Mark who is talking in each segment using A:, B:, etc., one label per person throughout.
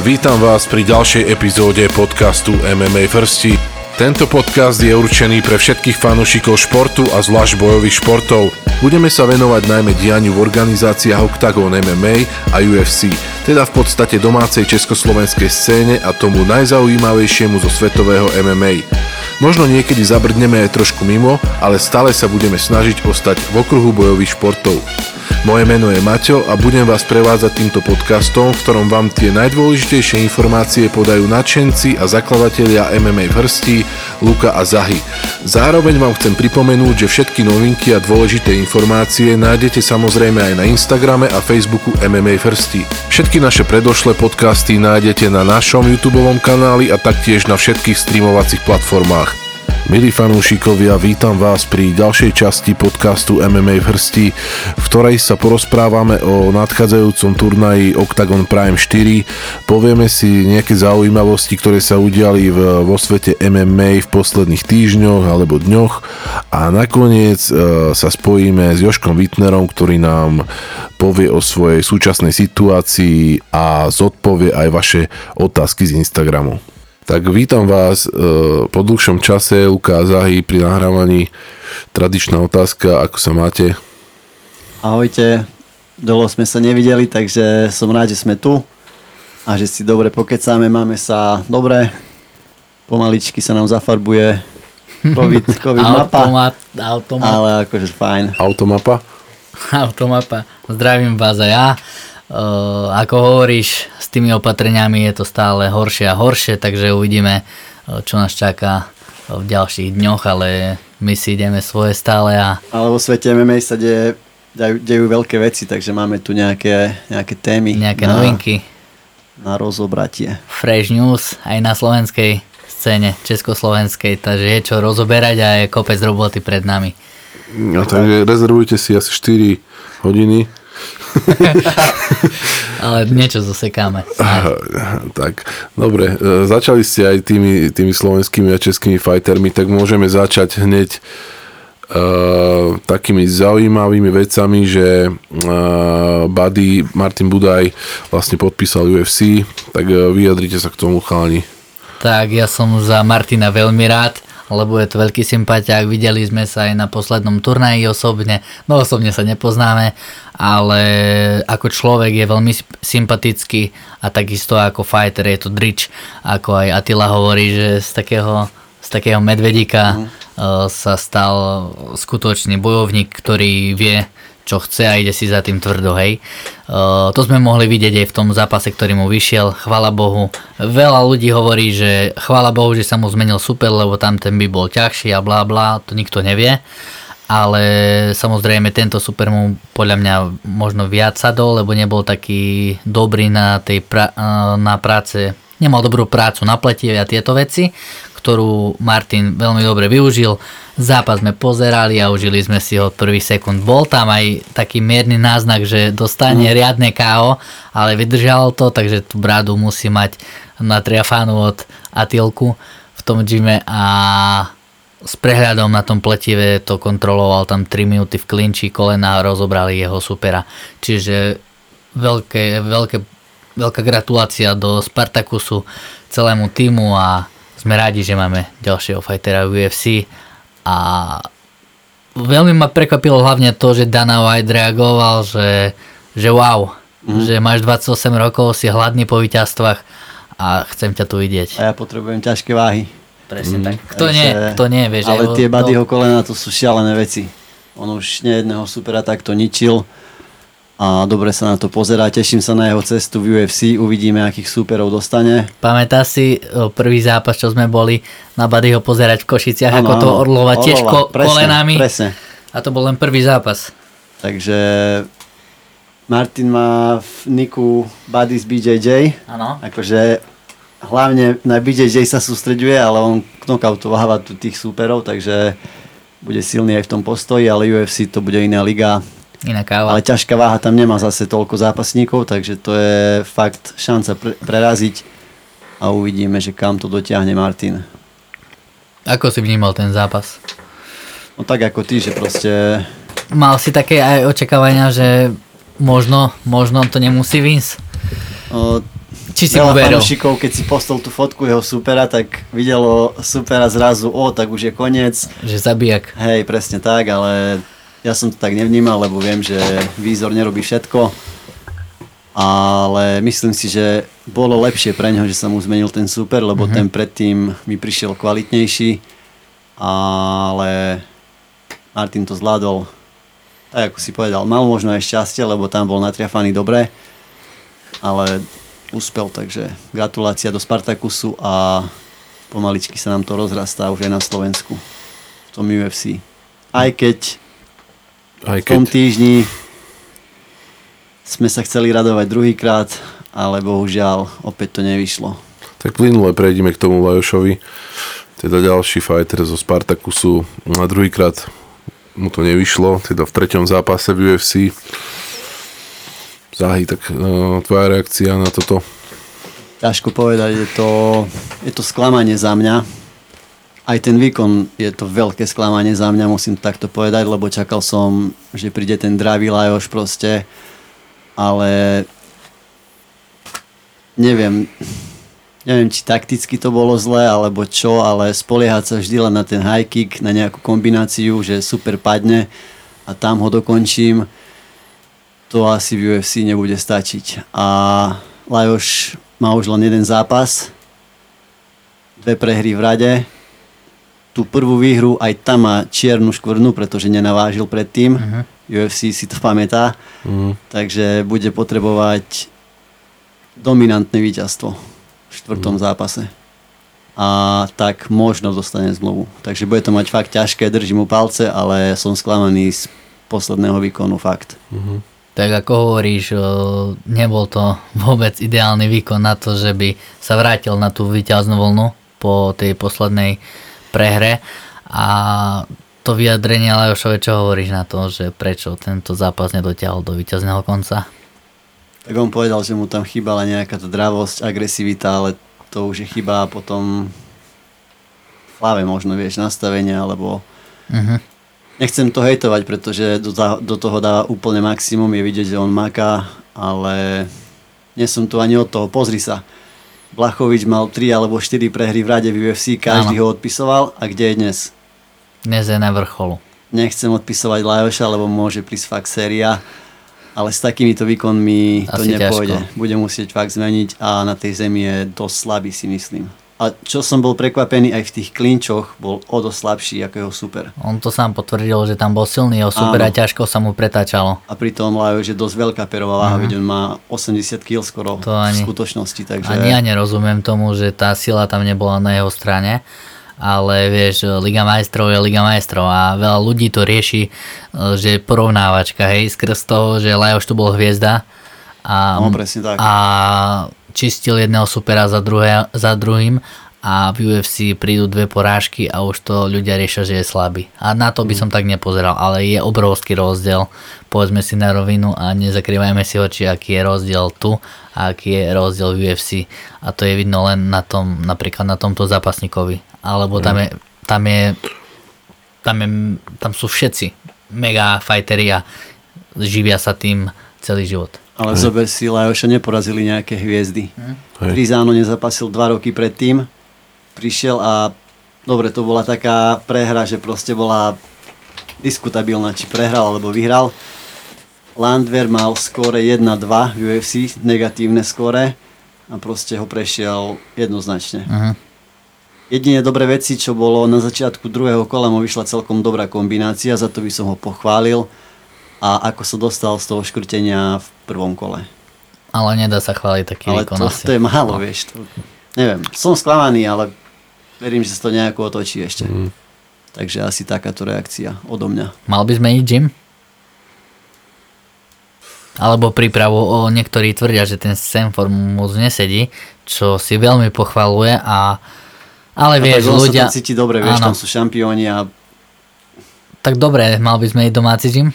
A: Vítam vás pri ďalšej epizóde podcastu MMA Firsti. Tento podcast je určený pre všetkých fanúšikov športu a zvlášť bojových športov. Budeme sa venovať najmä dianiu v organizáciách Octagon MMA a UFC, teda v podstate domácej československej scéne a tomu najzaujímavejšiemu zo svetového MMA. Možno niekedy zabrdneme aj trošku mimo, ale stále sa budeme snažiť ostať v okruhu bojových športov. Moje meno je Maťo a budem vás prevádzať týmto podcastom, v ktorom vám tie najdôležitejšie informácie podajú nadšenci a zakladatelia MMA vrstí Luka a Zahy. Zároveň vám chcem pripomenúť, že všetky novinky a dôležité informácie nájdete samozrejme aj na Instagrame a Facebooku MMA vrstí. Všetky naše predošlé podcasty nájdete na našom YouTube kanáli a taktiež na všetkých streamovacích platformách. Milí fanúšikovia, vítam vás pri ďalšej časti podcastu MMA v hrsti, v ktorej sa porozprávame o nadchádzajúcom turnaji Octagon Prime 4. Povieme si nejaké zaujímavosti, ktoré sa udiali v, vo svete MMA v posledných týždňoch alebo dňoch a nakoniec e, sa spojíme s Joškom Wittnerom, ktorý nám povie o svojej súčasnej situácii a zodpovie aj vaše otázky z Instagramu. Tak vítam vás e, po dlhšom čase, Luka Zahy, pri nahrávaní. Tradičná otázka, ako sa máte?
B: Ahojte, dlho sme sa nevideli, takže som rád, že sme tu a že si dobre pokecáme, máme sa dobre, pomaličky sa nám zafarbuje COVID, COVID mapa,
C: Automat, automat,
B: ale akože fajn.
A: Automapa?
C: automapa. Zdravím vás aj ja. Uh, ako hovoríš, s tými opatreniami je to stále horšie a horšie, takže uvidíme, uh, čo nás čaká v ďalších dňoch, ale my si ideme svoje stále a
B: Ale vo svete MMA sa deje, dejú, dejú veľké veci, takže máme tu nejaké, nejaké témy
C: nejaké
B: na,
C: novinky.
B: na rozobratie.
C: Fresh news aj na slovenskej scéne, československej, takže je čo rozoberať a je kopec roboty pred nami.
A: No, takže rezervujte si asi 4 hodiny.
C: Ale niečo zosekáme.
A: Tak, dobre, e, začali ste aj tými, tými slovenskými a českými fightermi, tak môžeme začať hneď uh, takými zaujímavými vecami, že uh, Buddy Martin Budaj vlastne podpísal UFC, tak uh, vyjadrite sa k tomu chalani.
C: Tak ja som za Martina veľmi rád, lebo je to veľký sympatiák. Videli sme sa aj na poslednom turnaji osobne. No osobne sa nepoznáme, ale ako človek je veľmi sympatický a takisto ako fighter je to drič. Ako aj Attila hovorí, že z takého, z takého medvedíka uh, sa stal skutočný bojovník, ktorý vie čo chce a ide si za tým tvrdo, hej. Uh, to sme mohli vidieť aj v tom zápase, ktorý mu vyšiel, chvala Bohu. Veľa ľudí hovorí, že chvala Bohu, že sa mu zmenil super, lebo tam ten by bol ťažší a blá blá, to nikto nevie. Ale samozrejme tento super mu podľa mňa možno viac sadol, lebo nebol taký dobrý na tej pra- na práce, nemal dobrú prácu na pletie a tieto veci, ktorú Martin veľmi dobre využil Zápas sme pozerali a užili sme si ho od prvých sekúnd. Bol tam aj taký mierny náznak, že dostane mm. riadne KO, ale vydržal to, takže tú bradu musí mať na triafánu od Atilku v tom gyme a s prehľadom na tom pletive to kontroloval tam 3 minúty v klinči, kolena rozobrali jeho supera. Čiže veľké, veľké, veľká gratulácia do Spartakusu, celému týmu a sme rádi, že máme ďalšieho fightera UFC a veľmi ma prekvapilo hlavne to, že Dana White reagoval, že, že wow, mm. že máš 28 rokov, si hladný po víťazstvách a chcem ťa tu vidieť.
B: A ja potrebujem ťažké váhy.
C: Presne mm. tak. Kto nie, kto nie, vieš.
B: Ale tie Buddyho kolena to sú šialené veci. On už nejedného supera takto ničil a dobre sa na to pozerá. Teším sa na jeho cestu v UFC, uvidíme, akých súperov dostane.
C: Pamätáš si prvý zápas, čo sme boli na Badyho pozerať v Košiciach, ano, ako to orlova tiež ko- presne, kolenami.
B: Presne.
C: A to bol len prvý zápas.
B: Takže Martin má v niku Buddy z BJJ.
C: Áno.
B: Akože hlavne na BJJ sa sústreďuje, ale on knockoutováva tu tých súperov, takže bude silný aj v tom postoji, ale UFC to bude iná liga
C: Iná káva.
B: Ale ťažká váha tam nemá zase toľko zápasníkov, takže to je fakt šanca pre, preraziť a uvidíme, že kam to dotiahne Martin.
C: Ako si vnímal ten zápas?
B: No tak ako ty, že proste...
C: Mal si také aj očakávania, že možno, možno to nemusí Vince?
B: No,
C: Či si
B: veľa fanúšikov, keď si postol tú fotku jeho supera, tak videlo supera zrazu, o, tak už je koniec.
C: Že zabijak.
B: Hej, presne tak, ale ja som to tak nevnímal, lebo viem, že výzor nerobí všetko. Ale myslím si, že bolo lepšie pre neho, že sa mu zmenil ten super, lebo
C: Mhm.
B: ten predtým mi prišiel kvalitnejší. Ale Martin to zvládol, tak ako si povedal, mal možno aj šťastie, lebo tam bol natriafaný dobre. Ale úspel, takže gratulácia do Spartakusu a pomaličky sa nám to rozrastá už aj na Slovensku v tom UFC. Aj keď
A: Aj
B: v tom
A: keď,
B: týždni sme sa chceli radovať druhýkrát, ale bohužiaľ opäť to nevyšlo.
A: tak plynule prejdeme k tomu Lajošovi. Teda ďalší fighter zo Spartakusu. Na druhýkrát mu to nevyšlo, teda v treťom zápase v UFC. Záhy, tak uh, tvoja reakcia na toto?
B: Ťažko povedať, je to, je to sklamanie za mňa. Aj ten výkon je to veľké sklamanie za mňa, musím to takto povedať, lebo čakal som, že príde ten dravý Lajoš proste, ale neviem, neviem, či takticky to bolo zlé, alebo čo, ale spoliehať sa vždy len na ten high kick, na nejakú kombináciu, že super padne a tam ho dokončím, to asi v UFC nebude stačiť. A Lajoš má už len jeden zápas, dve prehry v rade, tú prvú výhru aj tam má čiernu škvrnu, pretože nenavážil predtým.
C: Mhm.
B: UFC si to pamätá,
A: Mm.
B: takže bude potrebovať dominantné víťazstvo v štvrtom zápase. A tak možno dostane zmluvu. Takže bude to mať fakt ťažké, držím mu palce, ale som sklamaný z posledného výkonu, fakt.
C: Tak ako hovoríš, nebol to vôbec ideálny výkon na to, že by sa vrátil na tú víťaznú vlnu po tej poslednej prehre a to vyjadrenie Lajošove, čo hovoríš na to, že prečo tento zápas nedotiahol do víťazného konca?
B: Tak on povedal, že mu tam chýbala nejaká tá dravosť, agresivita, ale to už je chyba potom v hlave možno, vieš, nastavenia, alebo
C: Mhm.
B: nechcem to hejtovať, pretože do, do toho dáva úplne maximum, je vidieť, že on maká, ale nie som tu ani od toho, pozri sa. Blachovič mal 3 alebo 4 prehry v rade v UFC, každý
C: Áno.
B: ho odpisoval a kde je dnes?
C: Dnes je na vrcholu.
B: Nechcem odpisovať Lajoša, lebo môže prísť fakt séria, ale s takýmito výkonmi to
C: Asi
B: nepôjde.
C: ťažko.
B: Bude musieť fakt zmeniť a na tej zemi je dosť slabý si myslím. A čo som bol prekvapený, aj v tých klinčoch bol o dosť slabší ako jeho super.
C: On to sám potvrdil, že tam bol silný, jeho super a
B: Áno.
C: ťažko sa mu pretáčalo.
B: A pritom Lajoš je dosť veľká perová váha, veď on má 80 kg skoro.
C: To
B: v
C: ani-
B: skutočnosti, takže...
C: Ani ja nerozumiem tomu, že tá sila tam nebola na jeho strane, ale vieš, Liga majstrov je Liga majstrov a veľa ľudí to rieši, e, že je porovnávačka, hej, skrz toho, že Lajoš tu bol hviezda a,
B: No, presne tak.
C: a čistil jedného supera za, druhé, za druhým a v UFC prídu dve porážky a už to ľudia riešia, že je slabý. A na to by som tak nepozeral, ale je obrovský rozdiel. Povedzme si na rovinu a nezakrývajme si oči, aký je rozdiel tu a aký je rozdiel v UFC. A to je vidno len na tom, napríklad na tomto zápasníkovi. Alebo tam je, tam je, tam je, tam sú všetci mega fighteri a živia sa tým celý život.
B: Ale zober si, Lajoša neporazili nejaké hviezdy.
A: Hej.
B: Trizáno nezapasil dva roky predtým, prišiel a dobre, to bola taká prehra, že proste bola diskutabilná, či prehral alebo vyhral. Landwehr mal skóre 1-2 v UFC, negatívne skóre a proste ho prešiel jednoznačne.
C: Mhm.
B: Jedine dobré veci, čo bolo na začiatku druhého kola, mu vyšla celkom dobrá kombinácia, za to by som ho pochválil a ako sa dostal z toho škrtenia v prvom kole.
C: Ale nedá sa chváliť taký
B: Ale
C: výkon
B: to,
C: asi.
B: to je málo, vieš. To, neviem, som sklamaný, ale verím, že sa to nejako otočí ešte.
A: Mm.
B: Takže asi takáto reakcia odo mňa.
C: Mal by zmeniť gym? Alebo prípravu, o, niektorí tvrdia, že ten Sanford mu moc nesedí, čo si veľmi pochvaluje a ale
B: A
C: vieš,
B: tak
C: ľudia...
B: sa cíti dobre, vieš,
C: Áno.
B: tam sú šampióni a,
C: Tak dobre, mal by zmeniť domáci gym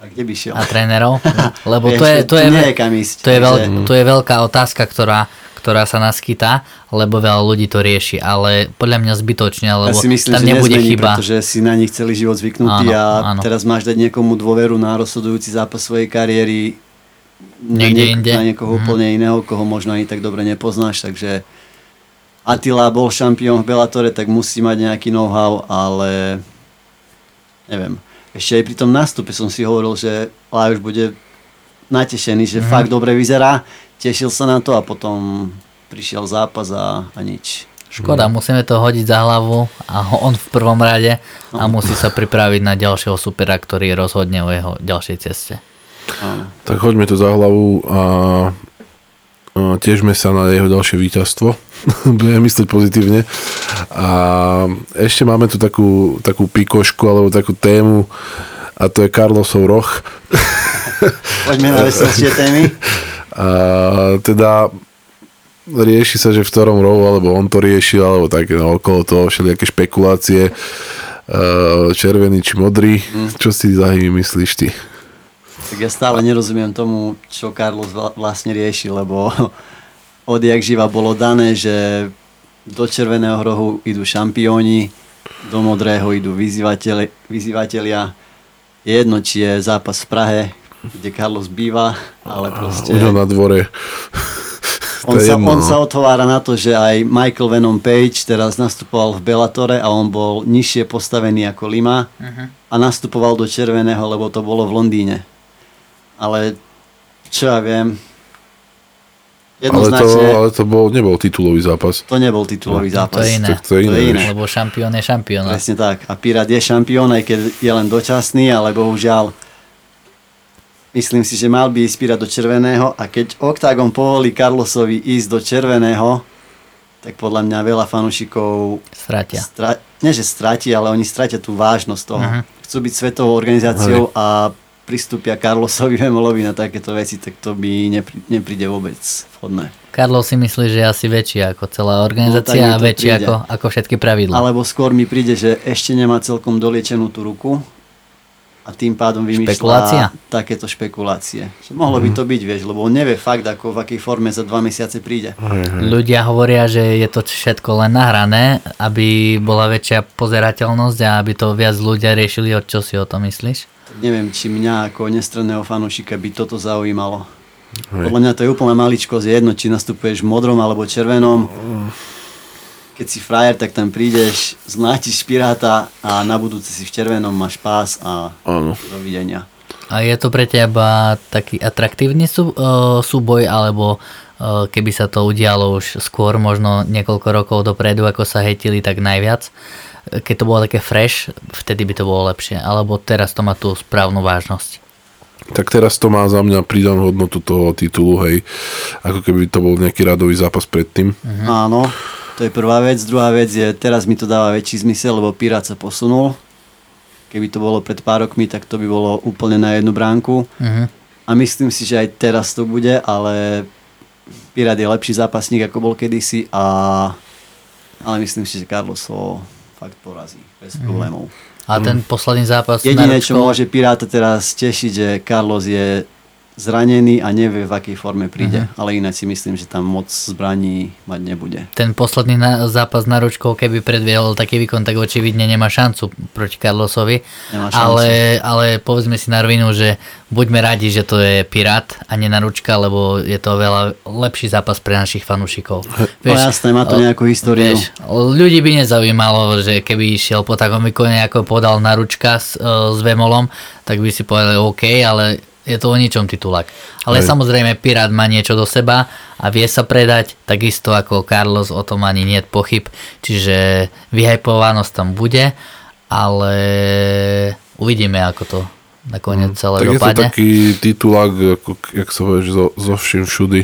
B: a kde by šiel?
C: a trénerov, lebo to je, to, je,
B: nie je ísť.
C: to, je veľ, to je veľká otázka, ktorá, ktorá sa naskytá, lebo veľa ľudí to rieši, ale podľa mňa zbytočne, lebo
B: ja si myslím,
C: tam
B: že
C: nebude
B: nezmení,
C: chyba.
B: pretože si na nich celý život zvyknutý
C: Áno,
B: a
C: áno.
B: teraz máš dať niekomu dôveru na rozhodujúci zápas svojej kariéry. na,
C: Niekde
B: niek-
C: inde.
B: na niekoho
C: Mhm.
B: úplne iného, koho možno ani tak dobre nepoznáš, takže Attila bol šampión v Bellatore, tak musí mať nejaký know-how, ale neviem. Ešte aj pri tom nástupe som si hovoril, že Lajos bude natešený, že
C: Mhm.
B: fakt dobre vyzerá, tešil sa na to a potom prišiel zápas a, a nič.
C: Škoda, musíme to hodiť za hlavu a on v prvom rade a musí sa pripraviť na ďalšieho supera, ktorý rozhodne o jeho ďalšej ceste.
A: Tak hoďme to za hlavu a, a tiežme sa na jeho ďalšie víťazstvo. Budeme myslieť pozitívne. A ešte máme tu takú, takú pikošku alebo takú tému a to je Carlosov roh.
B: Poďme na veselšie témy.
A: A teda rieši sa, že v ktorom rohu, alebo on to riešil, alebo také no, okolo toho všelijaké špekulácie, uh, červený či modrý. Čo si za myslíš ty?
B: Tak ja stále nerozumiem tomu, čo Carlos vla- vlastne rieši, lebo odjak živa bolo dané, že do červeného rohu idú šampióni, do modrého idú vyzývatelia. Je jedno, či je zápas v Prahe, kde Carlos býva, ale proste...
A: U ňo na dvore.
B: On sa, on
A: no.
B: sa otvára na to, že aj Michael Venom Page teraz nastupoval v Bellatore a on bol nižšie postavený ako Lima a nastupoval do červeného, lebo to bolo v Londýne. Ale čo ja viem,
A: Ale to,
B: to,
A: ale to bol, nebol titulový zápas.
B: to nebol titulový
C: No,
B: zápas.
C: to je iné.
A: Tak to je iné. vieš.
C: Lebo šampión je šampión. a
B: Presne tak. A Pirát je šampión, aj keď je len dočasný, ale bohužiaľ myslím si, že mal by ísť Pirát do červeného a keď Octagon povolí Carlosovi ísť do červeného, tak podľa mňa veľa fanúšikov
C: Stratia.
B: Stra- nie, že stratí, ale oni stratia tú vážnosť toho.
C: Mhm.
B: Chcú byť svetovou organizáciou a pristúpia Carlosovi Vemolovi na takéto veci, tak to by nepri- nepríde vôbec vhodné.
C: Carlos si myslí, že je asi väčší ako celá organizácia
B: No, tak mi
C: a väčší
B: príde.
C: ako, ako všetky pravidlá.
B: Alebo skôr mi príde, že ešte nemá celkom doliečenú tú ruku a tým pádom
C: Špekulácia?
B: vymýšľa takéto špekulácie. Že mohlo by to byť, vieš, lebo on nevie fakt, ako v akej forme za dva mesiace príde.
C: Ľudia hovoria, že je to všetko len nahrané, aby bola väčšia pozerateľnosť a aby to viac ľudia riešili, o čo si o tom myslíš?
B: Neviem, či mňa ako nestranného fanúšika by toto zaujímalo. Podľa mňa to je úplná maličkosť, je jedno, či nastupuješ v modrom alebo červenom. Keď si frajer, tak tam prídeš, zmlátiš piráta a na budúce si v červenom máš pás a
A: Áno.
B: dovidenia.
C: A je to pre teba taký atraktívny sú, uh, súboj, alebo uh, keby sa to udialo už skôr, možno niekoľko rokov dopredu, ako sa hejtili, tak najviac. Keď to bolo také fresh, vtedy by to bolo lepšie. Alebo teraz to má tú správnu vážnosť.
A: Tak teraz to má za mňa pridanú hodnotu toho titulu, hej. Ako keby to bol nejaký radový zápas predtým.
B: Mhm. Áno, to je prvá vec. Druhá vec je, teraz mi to dáva väčší zmysel, lebo Pirát sa posunul. Keby to bolo pred pár rokmi, tak to by bolo úplne na jednu bránku.
C: Uh-huh.
B: A myslím si, že aj teraz to bude, ale Pirát je lepší zápasník, ako bol kedysi a ale myslím si, že Carlos ho fakt porazí bez problémov.
C: A ten posledný zápas
B: Jediné, čo môže Piráta teraz tešiť, že Carlos je zranený a nevie, v akej forme príde. Ale ináč si myslím, že tam moc zbraní mať nebude.
C: ten posledný na, zápas na ručkou, keby predviedol taký výkon, tak očividne nemá šancu proti Carlosovi.
B: Nemá šancu.
C: Ale, ale povedzme si na rovinu, že buďme radi, že to je Pirát a nie na ručka, lebo je to veľa lepší zápas pre našich fanúšikov.
B: No jasné, má to nejakú históriu.
C: Vieš, ľudí by nezaujímalo, že keby išiel po takom výkone, ako podal na ručka s, e, s Vemolom, tak by si povedali OK, ale je to o ničom titulák. Ale
A: Hej.
C: samozrejme Pirát má niečo do seba a vie sa predať, takisto ako Carlos, o tom ani nie je pochyb. Čiže vyhypovanosť tam bude, ale uvidíme, ako to nakoniec celé
A: Tak je to
C: dopadne.
A: taký titulák, ako, jak sa povie, že zo, zo všim všudy.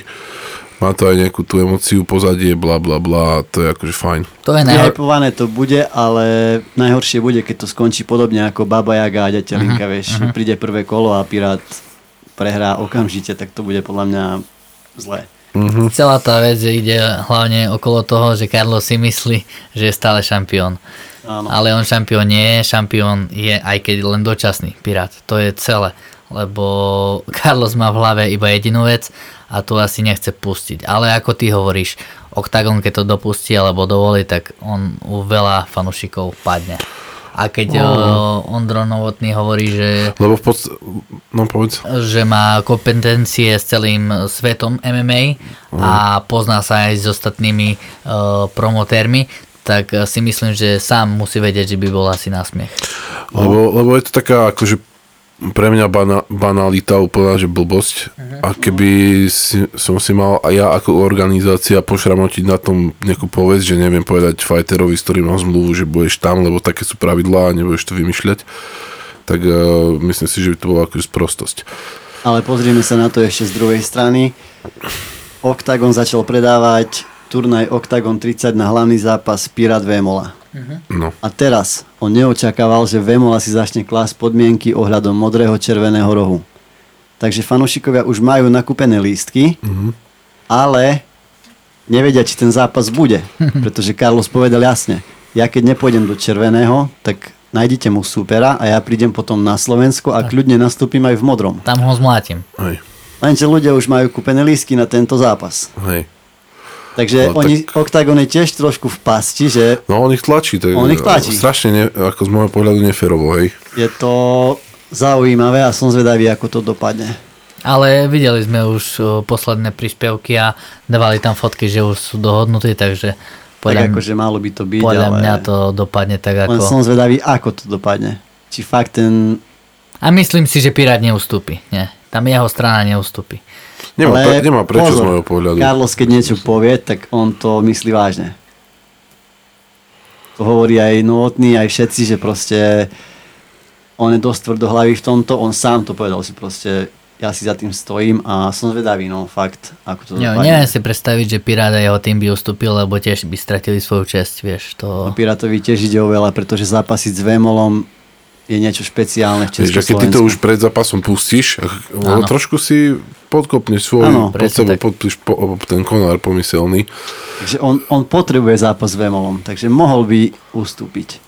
A: Má to aj nejakú tú emociu, pozadie, bla bla bla, to je akože fajn.
C: To je najhor...
B: Vyhypované to bude, ale najhoršie bude, keď to skončí podobne ako Baba Jaga a Ďatelinka, vieš. Príde prvé kolo a Pirát prehrá okamžite, tak to bude podľa mňa zlé.
C: Celá tá vec ide hlavne okolo toho, že Carlos si myslí, že je stále šampión.
B: Áno.
C: Ale on šampión nie je, šampión je aj keď len dočasný pirát. To je celé. Lebo Carlos má v hlave iba jedinú vec a tu asi nechce pustiť. Ale ako ty hovoríš, Octagon keď to dopustí alebo dovolí, tak on u veľa fanúšikov padne. A keď oh. Ondro Novotný hovorí, že,
A: Lebo v podst- no povedz.
C: že má kompetencie s celým svetom MMA a pozná sa aj s ostatnými uh, promotérmi, tak eh, si myslím, že sám musí vedieť, že by bol asi násmiech.
A: Lebo, lebo je to taká akože pre mňa bana, banalita úplná, že blbosť. A keby si, som si mal aj ja ako organizácia pošramotiť na tom nejakú povesť, že neviem povedať fighterovi, s ktorým mám zmluvu, že budeš tam, lebo také sú pravidlá a nebudeš to vymýšľať, tak uh, myslím si, že by to bola akože sprostosť.
B: Ale pozrieme sa na to ešte z druhej strany. Octagon začal predávať turnaj Octagon 30 na hlavný zápas Pirat Vémola.
A: No.
B: A teraz on neočakával, že Vémola si začne klásť podmienky ohľadom modrého červeného rohu. Takže fanúšikovia už majú nakúpené lístky, ale nevedia, či ten zápas bude. Pretože Carlos povedal jasne, ja keď nepôjdem do červeného, tak nájdite mu supera a ja prídem potom na Slovensko a kľudne nastúpim aj v modrom.
C: Tam ho zmlátim.
A: Hej,
B: Lenže ľudia už majú kúpené lístky na tento zápas.
A: hej.
B: Takže
A: No,
B: oni,
A: tak-
B: Octagon je tiež trošku v pasti, že
A: No on ich tlačí. Tak,
B: On ich tlačí.
A: Strašne, ne, ako z môjho pohľadu, neférovo, hej.
B: je to zaujímavé a som zvedavý, ako to dopadne.
C: Ale videli sme už posledné príspevky a dávali tam fotky, že už sú dohodnutí, takže podľa,
B: tak akože malo by to byť,
C: podľa
B: ale
C: mňa to dopadne tak
B: len
C: ako...
B: som zvedavý, ako to dopadne. Či fakt ten...
C: A myslím si, že Pirát neustúpi. Nie. Tam jeho strana neustúpi.
A: Nemá,
B: ale
A: pre, nemá prečo
B: pozor,
A: z môjho pohľadu.
B: Carlos, keď niečo povie, tak on to myslí vážne. To hovorí aj Novotný, aj všetci, že proste on je dosť tvrdohlavý v tomto, on sám to povedal, že proste ja si za tým stojím a som zvedavý, no fakt, ako to
C: Jo, neviem si predstaviť, že Pirát a jeho tým by ustúpil, lebo tiež by stratili svoju česť, vieš. To...
B: Pirátovi tiež ide o veľa, pretože zápasiť s Vémolom je niečo špeciálne v
A: Vieš, a keď ty to
B: Československu.
A: už pred zápasom pustíš,
C: Áno.
A: trošku si podkopneš svoj,
B: Áno,
A: pod sebou podpíš po, ten konár pomyselný.
B: Takže on, on potrebuje zápas s Vémolom, takže mohol by ustúpiť.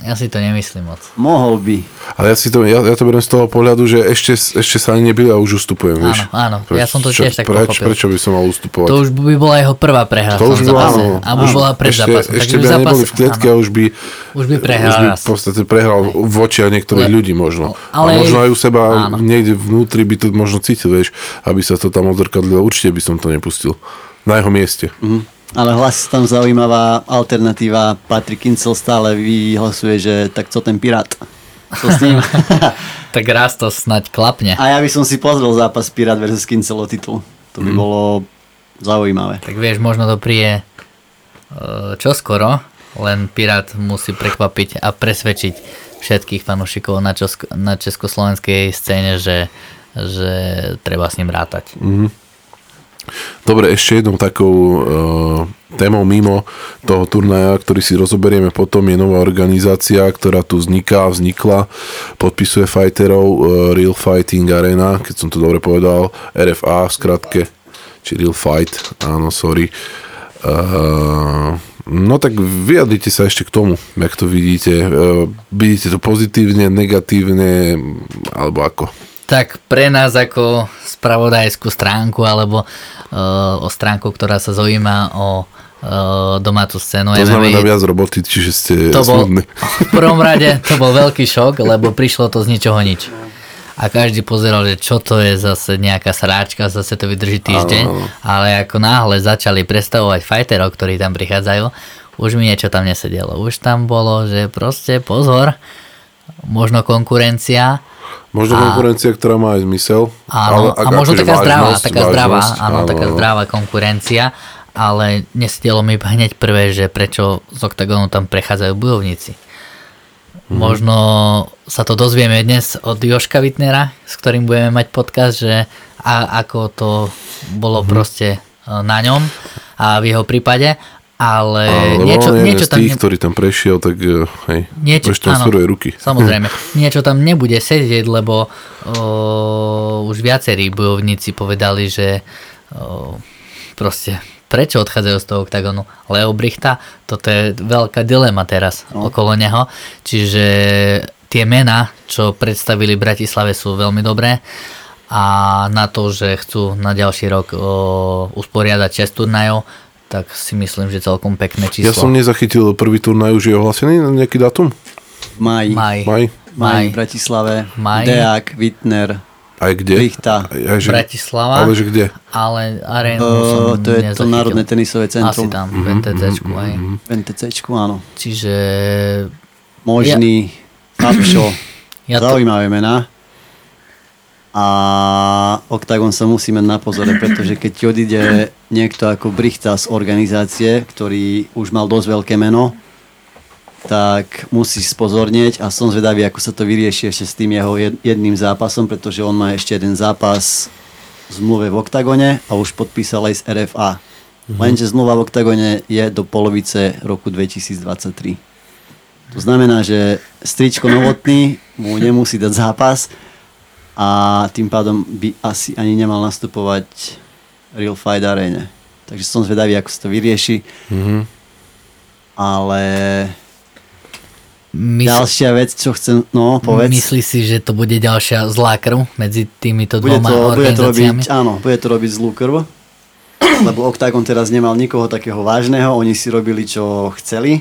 C: Ja si to nemyslím moc.
B: Mohol by.
A: Ale ja, si to, ja, ja to beriem z toho pohľadu, že ešte, ešte sa ani nebili a už ustupujem, vieš.
C: Áno, áno, ja som to tiež tak
A: preč,
C: pochopil.
A: Prečo by som mal ustupovať?
C: To už by bola jeho prvá prehra
A: To už bola, áno.
C: A už bola pred
A: ešte,
C: zápasom.
A: Ešte
C: Takže
A: by
C: zápase-
A: neboli v klietke
C: áno.
A: a už by,
C: Už by prehral
A: už by v podstate prehral v očiach niektorých
C: Le-
A: ľudí možno.
C: Ale-
A: a možno aj u seba
C: áno.
A: niekde vnútri by to možno cítil, vieš, aby sa to tam odzrkadlilo. Určite by som to nepustil. Na jeho mieste.
B: Mhm. Ale hlasí sa tam zaujímavá alternatíva. Patrik Kincel stále vyhlasuje, že tak co ten Pirát? Co s ním?
C: Tak raz to snaď klapne.
B: a ja by som si pozrel zápas Pirát versus Kincel o titul. To by bolo zaujímavé.
C: Tak vieš, možno to príde e, čoskoro, len Pirát musí prekvapiť a presvedčiť všetkých fanúšikov na, česko, na československej scéne, že, že treba s ním rátať.
A: Dobre, ešte jednou takou uh, témou mimo toho turnaja, ktorý si rozoberieme potom, je nová organizácia, ktorá tu vzniká, vznikla, podpisuje fighterov uh, Real Fighting Arena, keď som to dobre povedal, RFA v skratke, či Real Fight, áno, sorry. Uh, no tak vyjadrite sa ešte k tomu, jak to vidíte. Uh, vidíte to pozitívne, negatívne, alebo ako?
C: Tak pre nás ako spravodajskú stránku alebo uh, o stránku, ktorá sa zaujíma o uh, domácu scénu
A: To znamená
C: MMA,
A: viac roboty, čiže ste
C: to bol, v prvom rade to bol veľký šok, lebo prišlo to z ničoho nič. A každý pozeral, že čo to je zase nejaká sráčka, zase to vydrží týždeň,
A: Áno, áno.
C: ale ako náhle začali predstavovať fighterov, ktorí tam prichádzajú, už mi niečo tam nesedelo. Už tam bolo, že proste pozor, možno konkurencia,
A: Možno konkurencia, ktorá má aj zmysel.
C: Áno,
A: ak-
C: a možno
A: akože
C: taká zdravá,
A: vážnosť-
C: zdravá,
A: vážnosť,
C: áno, taká zdravá konkurencia, ale nesedelo mi hneď prvé, že prečo z OKTAGONu tam prechádzajú bojovníci.
A: Mhm.
C: Možno sa to dozvieme dnes od Joška Wittnera, s ktorým budeme mať podcast, že a, ako to bolo
A: Mhm.
C: proste e, na ňom a v jeho prípade, ale
A: Lebo
C: niečo,
A: on je
C: niečo
A: z
C: tam...
A: tých, ktorý tam prešiel, tak eh, hej,
C: Niečo,
A: ešte
C: áno,
A: ruky.
C: Samozrejme, niečo tam nebude sedieť, lebo o, už viacerí bojovníci povedali, že o, proste prečo odchádzajú z toho oktagonu. Leo Brichta, toto je veľká dilema teraz no. okolo neho, čiže tie mená, čo predstavili v Bratislave sú veľmi dobré a na to, že chcú na ďalší rok o, usporiadať 6 turnajov, tak si myslím, že celkom pekné číslo.
A: Ja som nezachytil prvý turnaj, už je ohlasený na nejaký datum?
B: Maj.
C: Maj.
A: Maj?
B: Maj
C: Maj.
B: v Bratislave.
C: Maj.
B: Deák, Wittner,
A: Aj kde?
B: Richta.
A: Aj, že,
C: Bratislava,
A: ale že kde?
C: ale arénu
B: Uh,
C: som
B: to je to
C: nezachytil.
B: Národné tenisové
C: Asi
B: centrum.
C: tam,
A: Mhm,
C: v NTCčku aj.
B: V NTCčku, áno.
C: Čiže
B: Možný, Kapšo.
C: ja to,
B: Zaujímavé mená. A Octagon sa musí mať na pozore, pretože keď ti odíde niekto ako Brichta z organizácie, ktorý už mal dosť veľké meno, tak musí spozornieť a som zvedavý, ako sa to vyrieši ešte s tým jeho jed- jedným zápasom, pretože on má ešte jeden zápas v zmluve v Octagone a už podpísal aj z RFA. Lenže zmluva v Octagone je do polovice roku 2023. To znamená, že stričko novotný mu nemusí dať zápas a tým pádom by asi ani nemal nastupovať Real Fight Arene. Takže som zvedavý, ako sa to vyrieši.
A: Mhm.
B: Ale
C: mysl,
B: ďalšia vec, čo chcem, no povedz.
C: myslí si, že to bude ďalšia zlá krv medzi týmito
B: bude
C: dvoma
B: to, bude to robiť,
C: organizáciami?
B: áno, bude to robiť zlú krv. Lebo Octagon teraz nemal nikoho takého vážneho, oni si robili, čo chceli.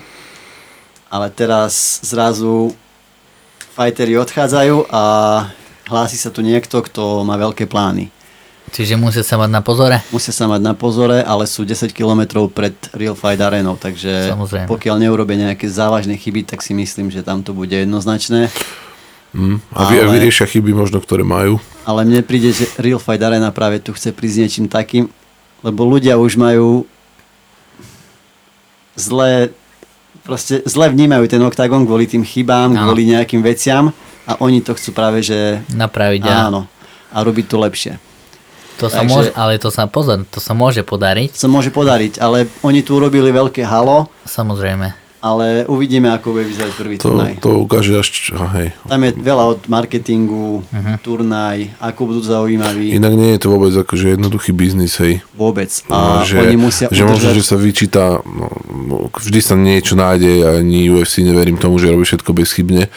B: Ale teraz zrazu fightery odchádzajú a hlási sa tu niekto, kto má veľké plány.
C: Čiže musia sa mať na pozore?
B: Musia sa mať na pozore, ale sú 10 km pred Real Fight Arenou, takže
C: Samozrejme.
B: pokiaľ neurobia nejaké závažné chyby, tak si myslím, že tam to bude jednoznačné.
A: Mm. A, vy,
B: Ale-
A: vyriešia chyby možno, ktoré majú.
B: Ale mne príde, že Real Fight Arena práve tu chce prísť niečím takým, lebo ľudia už majú zlé, proste zle vnímajú ten oktagon kvôli tým chybám,
C: Áno.
B: kvôli nejakým veciam a oni to chcú práve, že
C: Napraviť
B: áno, a robiť to lepšie.
C: to sa
B: Takže-
C: môže, ale to sa pozor, to sa môže podariť,
B: Sa môže podariť, ale oni tu urobili veľké halo,
C: samozrejme.
B: ale uvidíme, ako bude vyzerať prvý
A: To,
B: turnaj.
A: to ukáže až... Hej.
B: Tam je veľa od marketingu, turnaj, ako budú zaujímaví,
A: Inak nie je to vôbec akože jednoduchý biznis, hej.
B: vôbec.
A: No,
B: A
A: že,
B: oni musia
A: že možno,
B: udržať-
A: že sa vyčíta, no, no, vždy sa niečo nájde a ani UFC neverím tomu, že robí všetko bezchybne.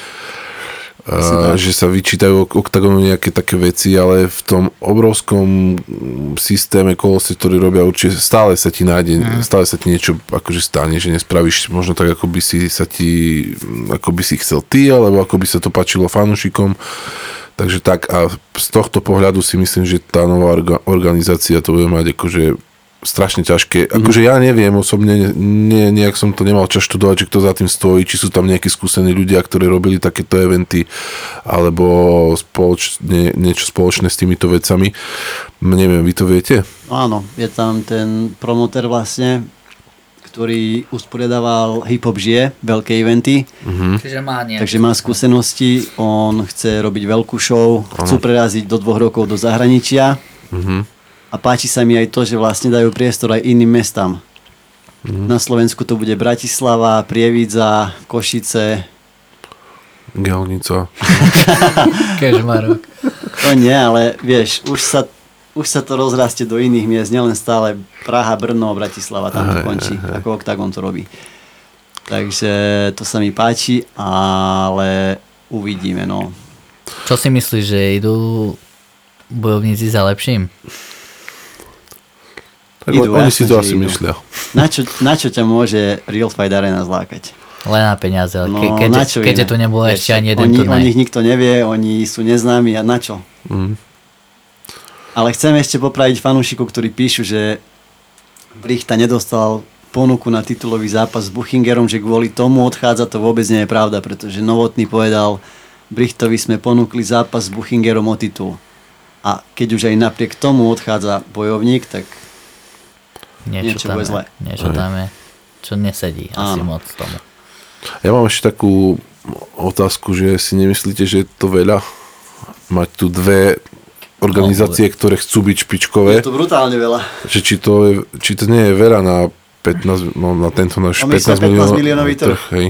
B: Tak.
A: že sa vyčítajú ok- oktagonu nejaké také veci, ale v tom obrovskom mm, systéme kolose, ktorý robia určite stále sa ti nájde, stále sa ti niečo akože stane, že nespravíš možno tak, ako by si sa ti, mm, ako by si chcel ty, alebo ako by sa to páčilo fanúšikom. Takže tak a z tohto pohľadu si myslím, že tá nová orga, organizácia to bude mať akože strašne ťažké. Akože ja neviem osobne, ne, nejak som to nemal čas študovať, že kto za tým stojí, či sú tam nejakí skúsení ľudia, ktorí robili takéto eventy, alebo spoločne, niečo spoločné s týmito vecami. Neviem, vy to viete?
B: No áno, je tam ten promoter vlastne, ktorý usporiadával Hip Hop žije, veľké eventy,
C: Čiže má nejaké.
B: takže má skúsenosti, on chce robiť veľkú show, chcú preraziť do dvoch rokov do zahraničia
A: Mhm.
B: A páči sa mi aj to, že vlastne dajú priestor aj iným mestám. Na Slovensku to bude Bratislava, Prievidza, Košice,
A: Gelnica.
C: Kežmarok.
B: to nie, ale vieš, už sa, už sa to rozrastie do iných miest, nielen stále Praha, Brno, Bratislava, tam to končí,
A: hej, hej.
B: ako Octagon to robí. Takže to sa mi páči, ale uvidíme, no.
C: Čo si myslíš, že idú bojovníci za lepším?
A: Tak
B: Idú,
A: oni si to asi
B: idú.
A: myslia.
B: Na čo, na čo ťa môže Real Fight Arena zlákať?
C: Len na peniaze, ale
B: No,
C: ke,
B: na
C: keďže,
B: čo
C: keďže tu nebol
B: Vieš,
C: ešte ani jeden
B: oni,
C: turnaj.
B: O nich nikto nevie, oni sú neznámi a na čo?
A: Mm.
B: Ale chcem ešte popraviť fanúšikov, ktorí píšu, že Brichta nedostal ponuku na titulový zápas s Buchingerom, že kvôli tomu odchádza, to vôbec nie je pravda, pretože Novotný povedal, Brichtovi sme ponúkli zápas s Buchingerom o titul. A keď už aj napriek tomu odchádza bojovník, tak niečo
C: tam
B: bude
C: je,
B: zlé.
C: Niečo tam je, čo nesedí asi
B: Áno.
C: moc tomu.
A: Ja mám ešte takú otázku, že si nemyslíte, že je to veľa? Mať tu dve organizácie, ktoré chcú byť špičkové.
B: je to brutálne veľa.
A: Že či, to je, či to nie je veľa na 15, no, na tento náš
B: On myslel
A: 15,
B: 15
A: miliónov,
B: miliónový trh.
A: hej.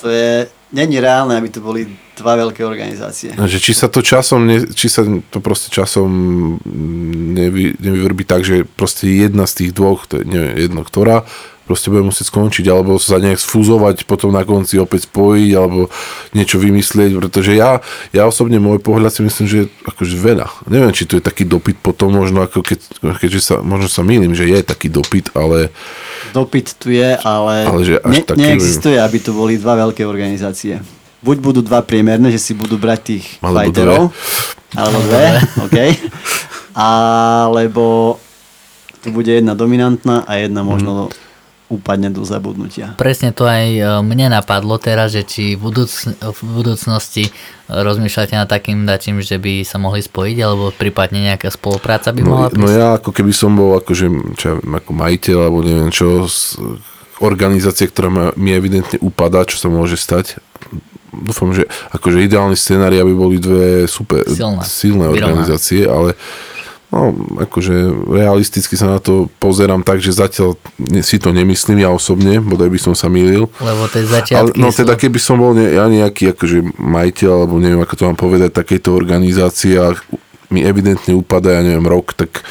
B: To je, není reálne, aby to boli dva veľké organizácie.
A: Že či sa to časom, ne, či sa to proste časom mm, nevy, nevyvrbí tak, že proste jedna z tých dvoch, to je neviem, jedno ktorá, proste bude musieť skončiť, alebo sa nejak sfúzovať, potom na konci opäť spojiť, alebo niečo vymyslieť, pretože ja, ja osobne môj pohľad si myslím, že je akože veľa. Neviem, či to je taký dopyt potom, možno ako keď, keďže sa, možno sa mýlim, že je taký dopyt, ale
B: Dopyt tu je, ale,
A: Ale že až
B: ne,
A: taký-
B: neexistuje, aby to boli dva veľké organizácie. Buď budú dva priemerné, že si budú brať tých
A: Alebo
B: fighterov, alebo dve, OK. Alebo tu bude jedna dominantná a jedna možno upadne do zabudnutia.
C: Presne to aj e, mne napadlo teraz, že či v, budúc- v budúcnosti rozmýšľate nad takým dačím, že by sa mohli spojiť, alebo prípadne nejaká spolupráca by mohla
A: No, no
C: prísť?
A: ja ako keby som bol akože, čo ako majiteľ alebo neviem čo, z organizácie, ktorá mi evidentne upadá, čo sa môže stať. Dúfam, že akože ideálny scenár aby boli dve super
C: Silné.
A: silné organizácie, ale no, akože realisticky sa na to pozerám tak, že zatiaľ si to nemyslím ja osobne, bodaj by som sa mýlil.
C: Lebo tie
A: Ale,
C: začiatky
A: no teda keby som bol ne, ja nejaký akože majiteľ, alebo neviem ako to mám povedať, takejto organizácie a mi evidentne upadá, ja neviem, rok, tak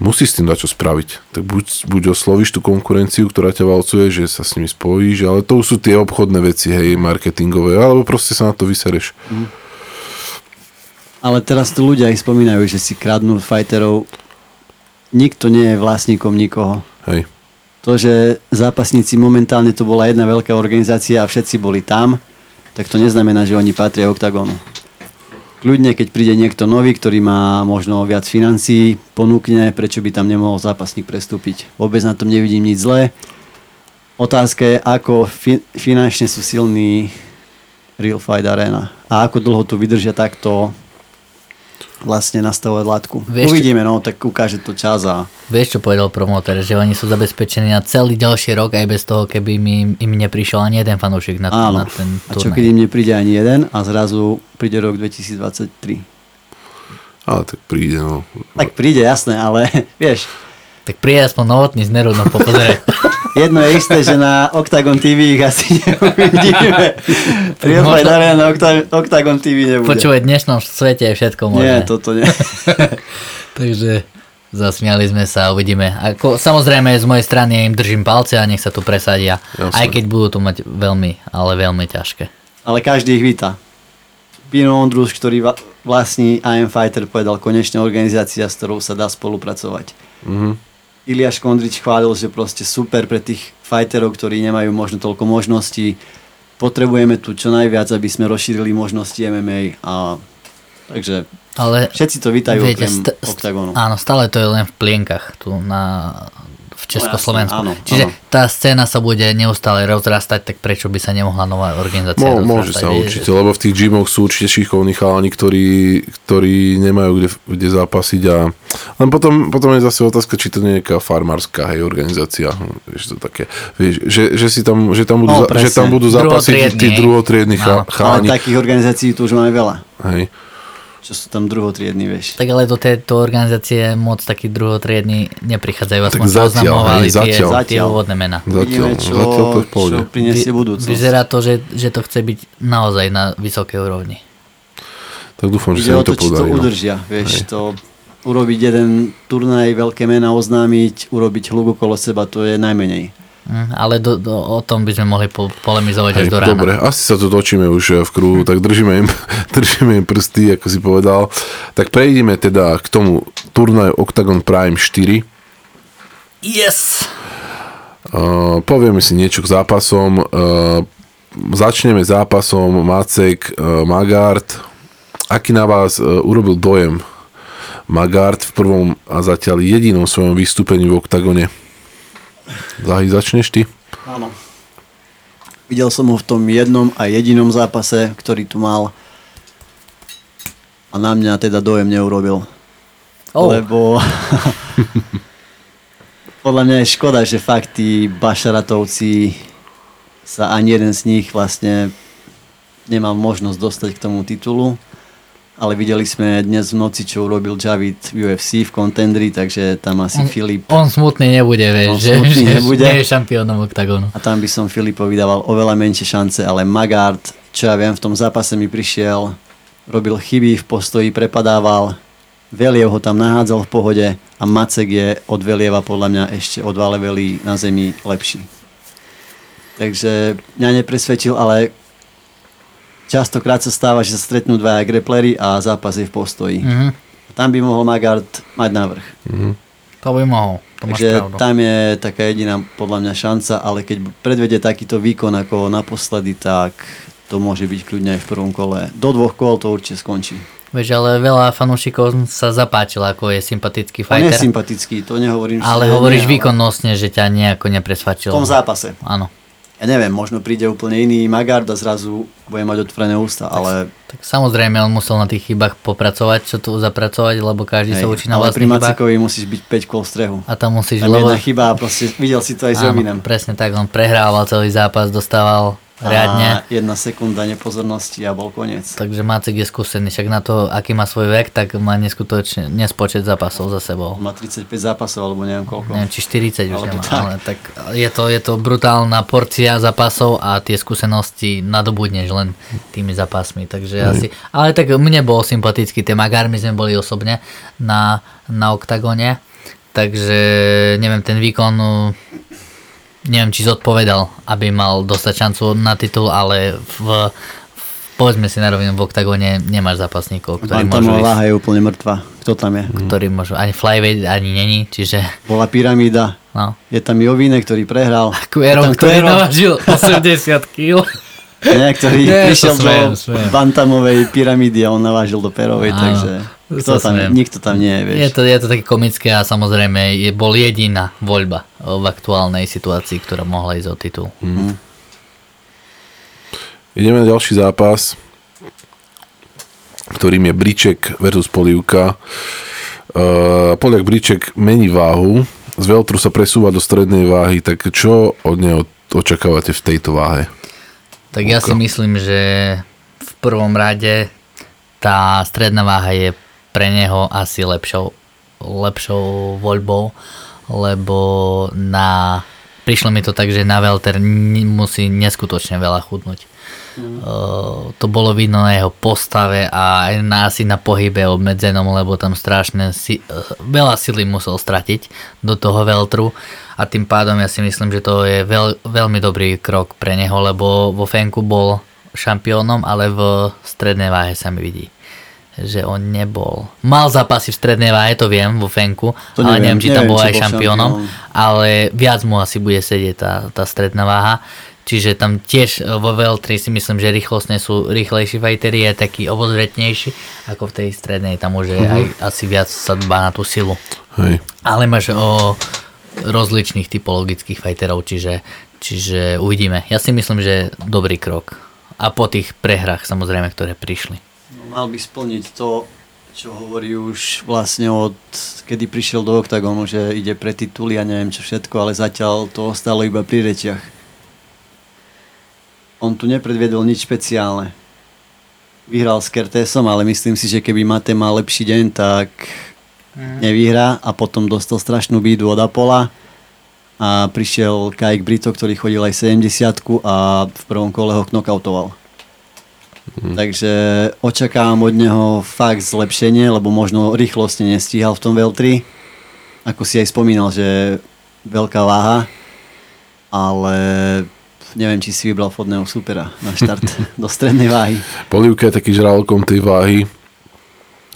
A: musí s tým dať čo spraviť. Tak buď, buď oslovíš tú konkurenciu, ktorá ťa valcuje, že sa s nimi spojíš, ale to už sú tie obchodné veci, hej, marketingové, alebo proste sa na to vysereš.
B: Ale teraz tu ľudia aj spomínajú, že si kradnú fighterov. Nikto nie je vlastníkom nikoho.
A: Hej.
B: To, že zápasníci momentálne to bola jedna veľká organizácia a všetci boli tam, tak to neznamená, že oni patria OKTAGONu. Kľudne, keď príde niekto nový, ktorý má možno viac financií, ponúkne, prečo by tam nemohol zápasník prestúpiť. Vôbec na tom nevidím nič zlé. Otázka je, ako fi- finančne sú silní Real Fight Arena a ako dlho tu vydržia takto vlastne nastavovať látku.
C: Vieš,
B: Uvidíme, no, tak ukáže to čas a
C: Vieš, čo povedal promotor, že oni sú zabezpečení na celý ďalší rok aj bez toho, keby mi, im neprišiel ani jeden fanúšik na,
B: Áno.
C: na ten
B: A čo
C: turnaj.
B: keď im nepríde ani jeden a zrazu príde rok 2023.
A: Ale tak príde, no.
B: Tak príde, jasné, ale vieš,
C: Tak príde aspoň novotný z Nerudno popozrieť.
B: jedno je isté, že na Octagon TV ich asi neuvidíme.
C: Možno-
B: Možno... na Octa- Octagon TV nebude.
C: Počúvaj, v dnešnom svete je všetko možné.
B: Nie, toto nie.
C: Takže zasmiali sme sa a uvidíme. Ako, samozrejme z mojej strany ja im držím palce a nech sa tu presadia.
A: Jasné.
C: Aj keď budú to mať veľmi, ale veľmi ťažké.
B: Ale každý ich víta. Pino Ondrus, ktorý vlastní AM Fighter, povedal konečne organizácia, s ktorou sa dá spolupracovať.
A: Mhm.
B: Iliáš Kondrič chválil, že proste super pre tých fighterov, ktorí nemajú možno toľko možností. Potrebujeme tu čo najviac, aby sme rozšírili možnosti MMA a takže
C: Ale
B: všetci to vítajú
C: viete,
B: okrem
C: st-
B: OKTAGONu.
C: áno, stále to je len v plienkach tu na, Československu.
B: No, jasné, áno,
C: Čiže
B: áno.
C: tá scéna sa bude neustále rozrastať, tak prečo by sa nemohla nová organizácia
A: Mo, môže sa určite, lebo v tých gymoch sú určite šikovní chalani, ktorí, ktorí nemajú kde, kde zápasiť a len potom, potom je zase otázka, či to nie je nejaká farmárska hej, organizácia, vieš to také, vieš, že, že, si tam, že, tam budú,
B: No,
A: za, že tam
B: presne.
A: budú zápasiť tí druhotriedni
C: Áno.
A: cha,
B: Ale
A: chalani.
B: takých organizácií tu už máme veľa.
A: Hej.
B: Čo sú tam druhotriední, vieš.
C: Tak ale do tejto organizácie moc takí druhotriední neprichádzajú, aspoň čo
A: zatiaľ,
C: oznamovali
A: hej,
C: tie,
A: zatiaľ.
C: tie úvodné mená.
A: Zatiaľ,
B: Vidíme, čo,
A: zatiaľ to
B: čo prinesie budúcnosť.
C: Vyzerá to, že, že to chce byť naozaj na vysokej úrovni.
A: Tak dúfam, že
B: Ide
A: sa to
B: to, či to
A: podarí. no.
B: udržia, vieš, to urobiť jeden turnaj, veľké mená oznámiť, urobiť hluk okolo seba, to je najmenej.
C: Hm, ale do, do, o tom by sme mohli po, polemizovať až
A: Hej,
C: do rána.
A: dobre, asi sa tu točíme už eh, v kruhu, tak držíme im, držíme im prsty, ako si povedal. Tak prejdeme teda k tomu turnaju Octagon Prime 4.
C: Yes!
A: Uh, povieme si niečo k zápasom. Uh, začneme zápasom Macek uh, Magard. Aký na vás uh, urobil dojem Magard v prvom a zatiaľ jedinom svojom vystúpení v Octagone? Zahy, začneš ty?
B: Áno. Videl som ho v tom jednom a jedinom zápase, ktorý tu mal a na mňa teda dojem neurobil.
C: Oh.
B: Lebo podľa mňa je škoda, že fakt tí Bašaratovci sa ani jeden z nich vlastne nemal možnosť dostať k tomu titulu. Ale videli sme dnes v noci, čo urobil Javid v UFC v Contendri, takže tam asi Filip
C: On smutný nebude, vieš,
B: On
C: že,
B: smutný
C: že,
B: nebude.
C: nie je šampiónom oktagónu.
B: A tam by som Filipovi dával oveľa menšie šance, ale Magard, čo ja viem, v tom zápase mi prišiel, robil chyby v postoji, prepadával, Veliev ho tam nahádzal v pohode a Macek je od Velieva podľa mňa ešte o dva levely na zemi lepší. Takže mňa nepresvedčil, ale častokrát sa stáva, že sa stretnú dvaja greplery a zápas je v postoji.
C: Mhm.
B: Tam by mohol Magard mať návrh.
C: To by mohol, to
B: Takže tam je taká jediná podľa mňa šanca, ale keď predvede takýto výkon ako naposledy, tak to môže byť kľudne aj v prvom kole. Do dvoch kol to určite skončí.
C: Vieš, ale veľa fanúšikov sa zapáčilo, ako je sympatický
B: On je
C: fighter.
B: sympatický, to nehovorím.
C: ale hovoríš
B: nie,
C: výkonnostne, že ťa nejako
B: V
C: nepresvedčil.
B: tom zápase.
C: Áno.
B: Ja neviem, možno príde úplne iný Magard a zrazu bude mať otvorené ústa, ale,
C: Tak samozrejme, on musel na tých chybách popracovať, čo tu zapracovať, lebo každý sa učí na
B: ale pri
C: vlastných chybách.
B: Macikovi musíš byť 5 kol v strehu.
C: A tam musíš,
B: Tam
C: lebo...
B: jedna chyba a proste videl si to aj s Jovinem.
C: Áno, presne tak, on prehrával celý zápas, dostával riadne.
B: A jedna sekunda nepozornosti a bol koniec.
C: Takže Macek je skúsený, však na to, aký má svoj vek, tak má neskutočne, nespočet zápasov za sebou.
B: Má 35 zápasov, alebo neviem koľko.
C: Neviem, či 40 už nemá,
B: tak.
C: ale tak je to, je to brutálna porcia zápasov a tie skúsenosti nadobudneš len tými zápasmi, takže asi, ale tak mne bol sympatický, tie Magármi sme boli osobne na, na oktagone, takže neviem, ten výkon uh, neviem, či zodpovedal, aby mal dostať šancu na titul, ale v, v povedzme si na rovinu, v oktagone nemáš zápasníkov, ktorí môžu
B: Bantamová
C: ísť,
B: váha je úplne mrtvá. Kto tam je?
C: ktorí môžu, ani flyweight ani není, čiže
B: Bola pyramída.
C: no.
B: Je tam Jovine, ktorý prehral.
C: Kuero,
B: Je tam
C: ktorý navážil 80 kg.
B: Nie, ktorý
C: Nie,
B: prišiel do
C: smejem,
B: bantamovej pyramídy a on navážil do perovej,
C: Áno,
B: takže
C: to
B: kto tam,
C: smejem.
B: nikto tam nie je, vieš.
C: Je to, je to také komické a samozrejme je, bol jediná voľba v aktuálnej situácii, ktorá mohla ísť o titul.
A: Ideme na ďalší zápas, ktorým je Briček versus Polievka. Uh, Poliak Briček mení váhu, z Veltru sa presúva do strednej váhy, tak čo od neho očakávate v tejto váhe?
C: Tak ja si myslím, že v prvom rade tá stredná váha je pre neho asi lepšou, lepšou voľbou, lebo na, prišlo mi to tak, že na Welter n- musí neskutočne veľa chudnúť. Uh, to bolo vidno na jeho postave a aj na, asi na pohybe obmedzenom, lebo tam strašne si, uh, veľa sily musel stratiť do toho Veltru a tým pádom ja si myslím, že to je veľ, veľmi dobrý krok pre neho, lebo vo Fenku bol šampiónom, ale v strednej váhe sa mi vidí že on nebol. Mal zápasy v strednej váhe, to viem, vo Fenku,
B: To
C: ale
B: neviem,
C: neviem, či tam
B: neviem,
C: bol aj
B: bol
C: šampiónom,
B: šampión.
C: ale viac mu asi bude sedieť tá, tá stredná váha. Čiže tam tiež vo Veltri si myslím, že rýchlostne sú rýchlejší fighteri, je taký obozretnejší ako v tej strednej, tam už je aj asi viac sa dbá na tú silu.
A: Hej.
C: Ale máš o rozličných typologických fighterov, čiže, čiže uvidíme. Ja si myslím, že dobrý krok. A po tých prehrách samozrejme, ktoré prišli.
B: No, mal by splniť to, čo hovorí už vlastne od kedy prišiel do OKTAGONu, že ide pre tituly a neviem čo všetko, ale zatiaľ to ostalo iba pri rečiach. On tu nepredviedol nič špeciálne. Vyhral s Kertésom, ale myslím si, že keby Mate mal lepší deň, tak nevyhrá a potom dostal strašnú bídu od Apola a prišiel Kajk Brito, ktorý chodil aj 70 a v prvom kole ho knockoutoval. Takže očakávam od neho fakt zlepšenie, lebo možno rýchlosť nestíhal v tom Veltri. Ako si aj spomínal, že veľká váha, ale neviem, či si vybral fodného supera na štart do strednej váhy.
A: Polievka je taký žralkom tej váhy,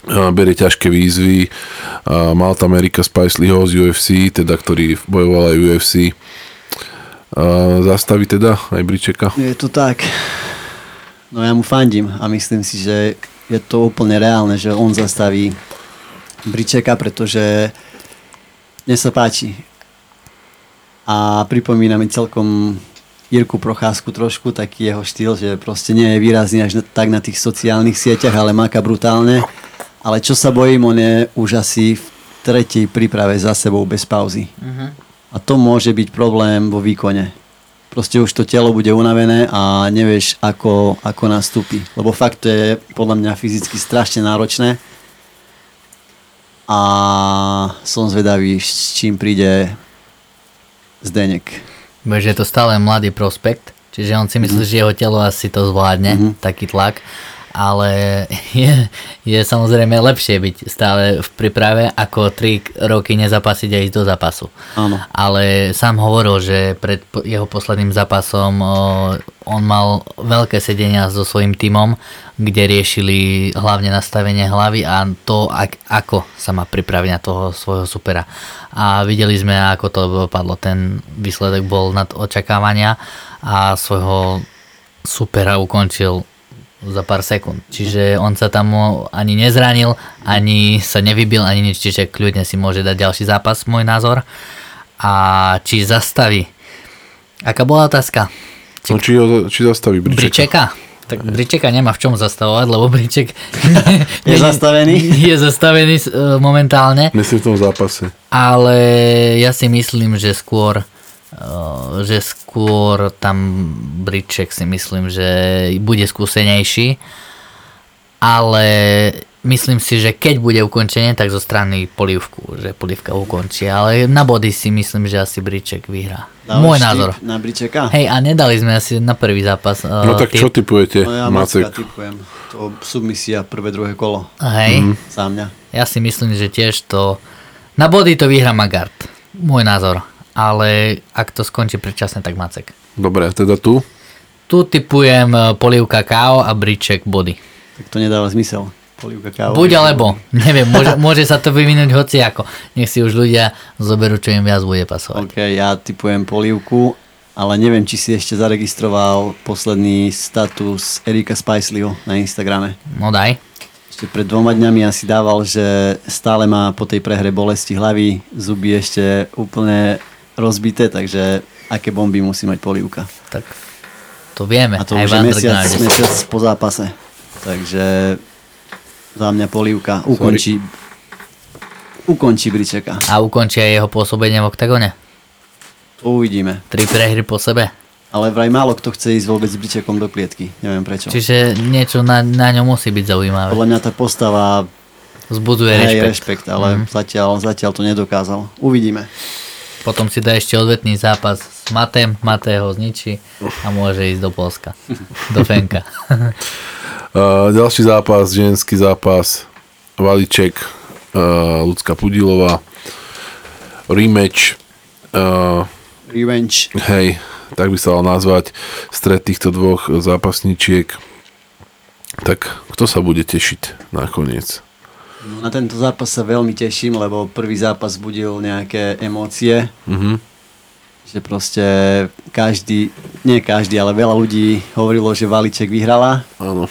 A: a berie ťažké výzvy. Mal tam Erika Spicelyho z UFC, teda, ktorý bojoval aj UFC. Zastaví teda aj Bričeka.
B: Je to tak. No ja mu fandím a myslím si, že je to úplne reálne, že on zastaví Bričeka, pretože mne sa páči. A pripomína mi celkom Jirku Procházku trošku, taký jeho štýl, že proste nie je výrazný až na, tak na tých sociálnych sieťach, ale máka brutálne. Ale čo sa bojím, on je už asi v tretej príprave za sebou bez pauzy. A to môže byť problém vo výkone. Proste už to telo bude unavené a nevieš, ako, ako nastúpi. Lebo fakt to je podľa mňa fyzicky strašne náročné. A som zvedavý, s čím príde Zdenek.
C: Vieš, že je to stále mladý prospekt, čiže on si myslí, že jeho telo asi to zvládne, taký tlak. Ale je, je samozrejme lepšie byť stále v príprave, ako 3 roky nezapasiť a ísť do zápasu.
B: Áno.
C: Ale sám hovoril, že pred jeho posledným zápasom on mal veľké sedenia so svojím tímom, kde riešili hlavne nastavenie hlavy a to, ak, ako sa má pripraviť na toho svojho supera. A videli sme, ako to dopadlo. Ten výsledok bol nad očakávania a svojho supera ukončil za pár sekúnd. Čiže on sa tam ani nezranil, ani sa nevybil, ani nič, čiže kľudne si môže dať ďalší zápas, môj názor. A či zastaví. Aká bola otázka?
A: No, či, ho, či zastaví Bričeka.
C: Bričeka? Tak Bričeka nemá v čom zastavovať, lebo Briček
B: Je zastavený?
C: je zastavený e, momentálne.
A: Myslím v tom zápase.
C: Ale ja si myslím, že skôr uh, že skôr tam Briček si myslím, že bude skúsenejší. Ale myslím si, že keď bude ukončenie, tak zo strany Polivku, že Polivka ukončí. Ale na body si myslím, že asi Briček vyhrá.
B: Dávaš
C: Môj názor.
B: Na Bričeka?
C: Hej, a nedali sme asi na prvý zápas. Uh,
A: No tak čo typujete,
B: No ja
A: Macek?
B: Typujem. To submisia prvé, druhé kolo.
C: Hej,
A: Mhm.
B: Za mňa.
C: ja si myslím, že tiež to... Na body to vyhrá Magard. Môj názor. Ale ak to skončí predčasne, tak Macek.
A: Dobre, teda tu?
C: Tu typujem eh, Polivka KO a Briček body.
B: Tak to nedáva zmysel. Polivka káva.
C: Buď alebo, neviem, môže, môže sa to vyvinúť hoci ako. Nech si už ľudia zoberú, čo im viac bude pasovať.
B: OK, ja typujem polivku, ale neviem, či si ešte zaregistroval posledný status Erika Spicelyho na Instagrame.
C: No daj.
B: Ešte pred dvoma dňami asi dával, že stále má po tej prehre bolesti hlavy, zuby ešte úplne rozbité, takže aké bomby musí mať polivka.
C: Tak to vieme.
B: A to
C: aj
B: už je mesiac, mesiac po zápase. Takže za mňa polivka ukončí, ukončí Bričeka.
C: A ukončí aj jeho pôsobenie v oktagone.
B: To uvidíme.
C: Tri prehry po sebe.
B: Ale vraj málo kto chce ísť vôbec s Bričekom do klietky. Neviem prečo.
C: Čiže niečo na, na ňom musí byť zaujímavé.
B: Podľa mňa tá postava
C: Vzbudzuje
B: hej,
C: rešpekt.
B: rešpekt, ale zatiaľ, zatiaľ to nedokázal. Uvidíme.
C: Potom si dá ešte odvetný zápas s Matem, Mate ho zničí a môže ísť do Polska. Do Fenka.
A: Uh, ďalší zápas, ženský zápas, Valiček, uh, Lucka Pudilová, rematch, uh,
B: Revenge.
A: hej, tak by sa dal nazvať, stred týchto dvoch zápasníčiek. Tak kto sa bude tešiť nakoniec?
B: No, Na tento zápas sa veľmi teším, lebo prvý zápas budil nejaké emócie.
A: Mhm.
B: Že proste každý, nie každý, ale veľa ľudí hovorilo, že Valiček vyhrala,
A: Áno.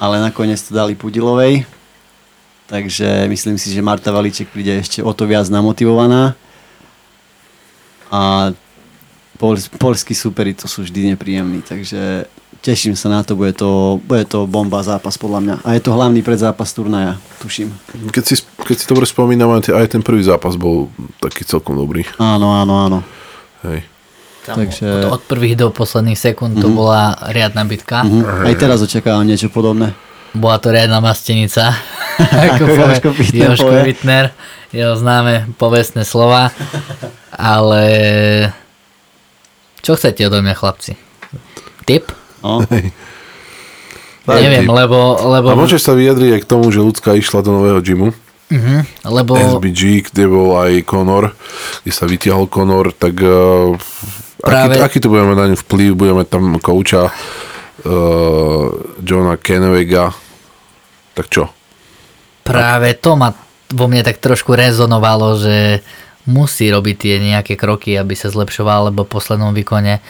B: Ale nakoniec to dali Pudilovej. Takže myslím si, že Marta Valiček príde ešte o to viac namotivovaná. A pol, polskí superi to sú vždy nepríjemní, takže teším sa na to, bude to, bude to bomba zápas podľa mňa. A je to hlavný predzápas turnaja, tuším.
A: Keď si, keď si dobre spomínam, aj ten prvý zápas bol taký celkom dobrý.
B: Áno, áno, áno.
A: Hej.
C: Tam
B: Takže-
C: od, od prvých do posledných sekúnd to bola riadna bitka.
B: Mhm. Aj teraz očakávam niečo podobné.
C: Bola to riadna mastenica.
B: Ako Jožko Wittner
C: Jožko
B: povie.
C: Wittner, jeho známe povestné slova. Ale čo chcete odo mňa chlapci? Tip?
B: No.
A: Daj
C: Neviem,
A: tip.
C: lebo, lebo,
A: A môžeš sa vyjadriť aj k tomu, že ľudská išla do nového gymu,
C: Mhm, lebo
A: SBG, kde bol aj Conor, kde sa vytiahol Conor, tak uh,
C: Práve-
A: aký, aký to budeme na ňu vplyv, budeme tam kouča uh, Johna Kenwega, tak čo?
C: práve to ma vo mne tak trošku rezonovalo, že musí robiť tie nejaké kroky, aby sa zlepšoval, lebo v poslednom výkone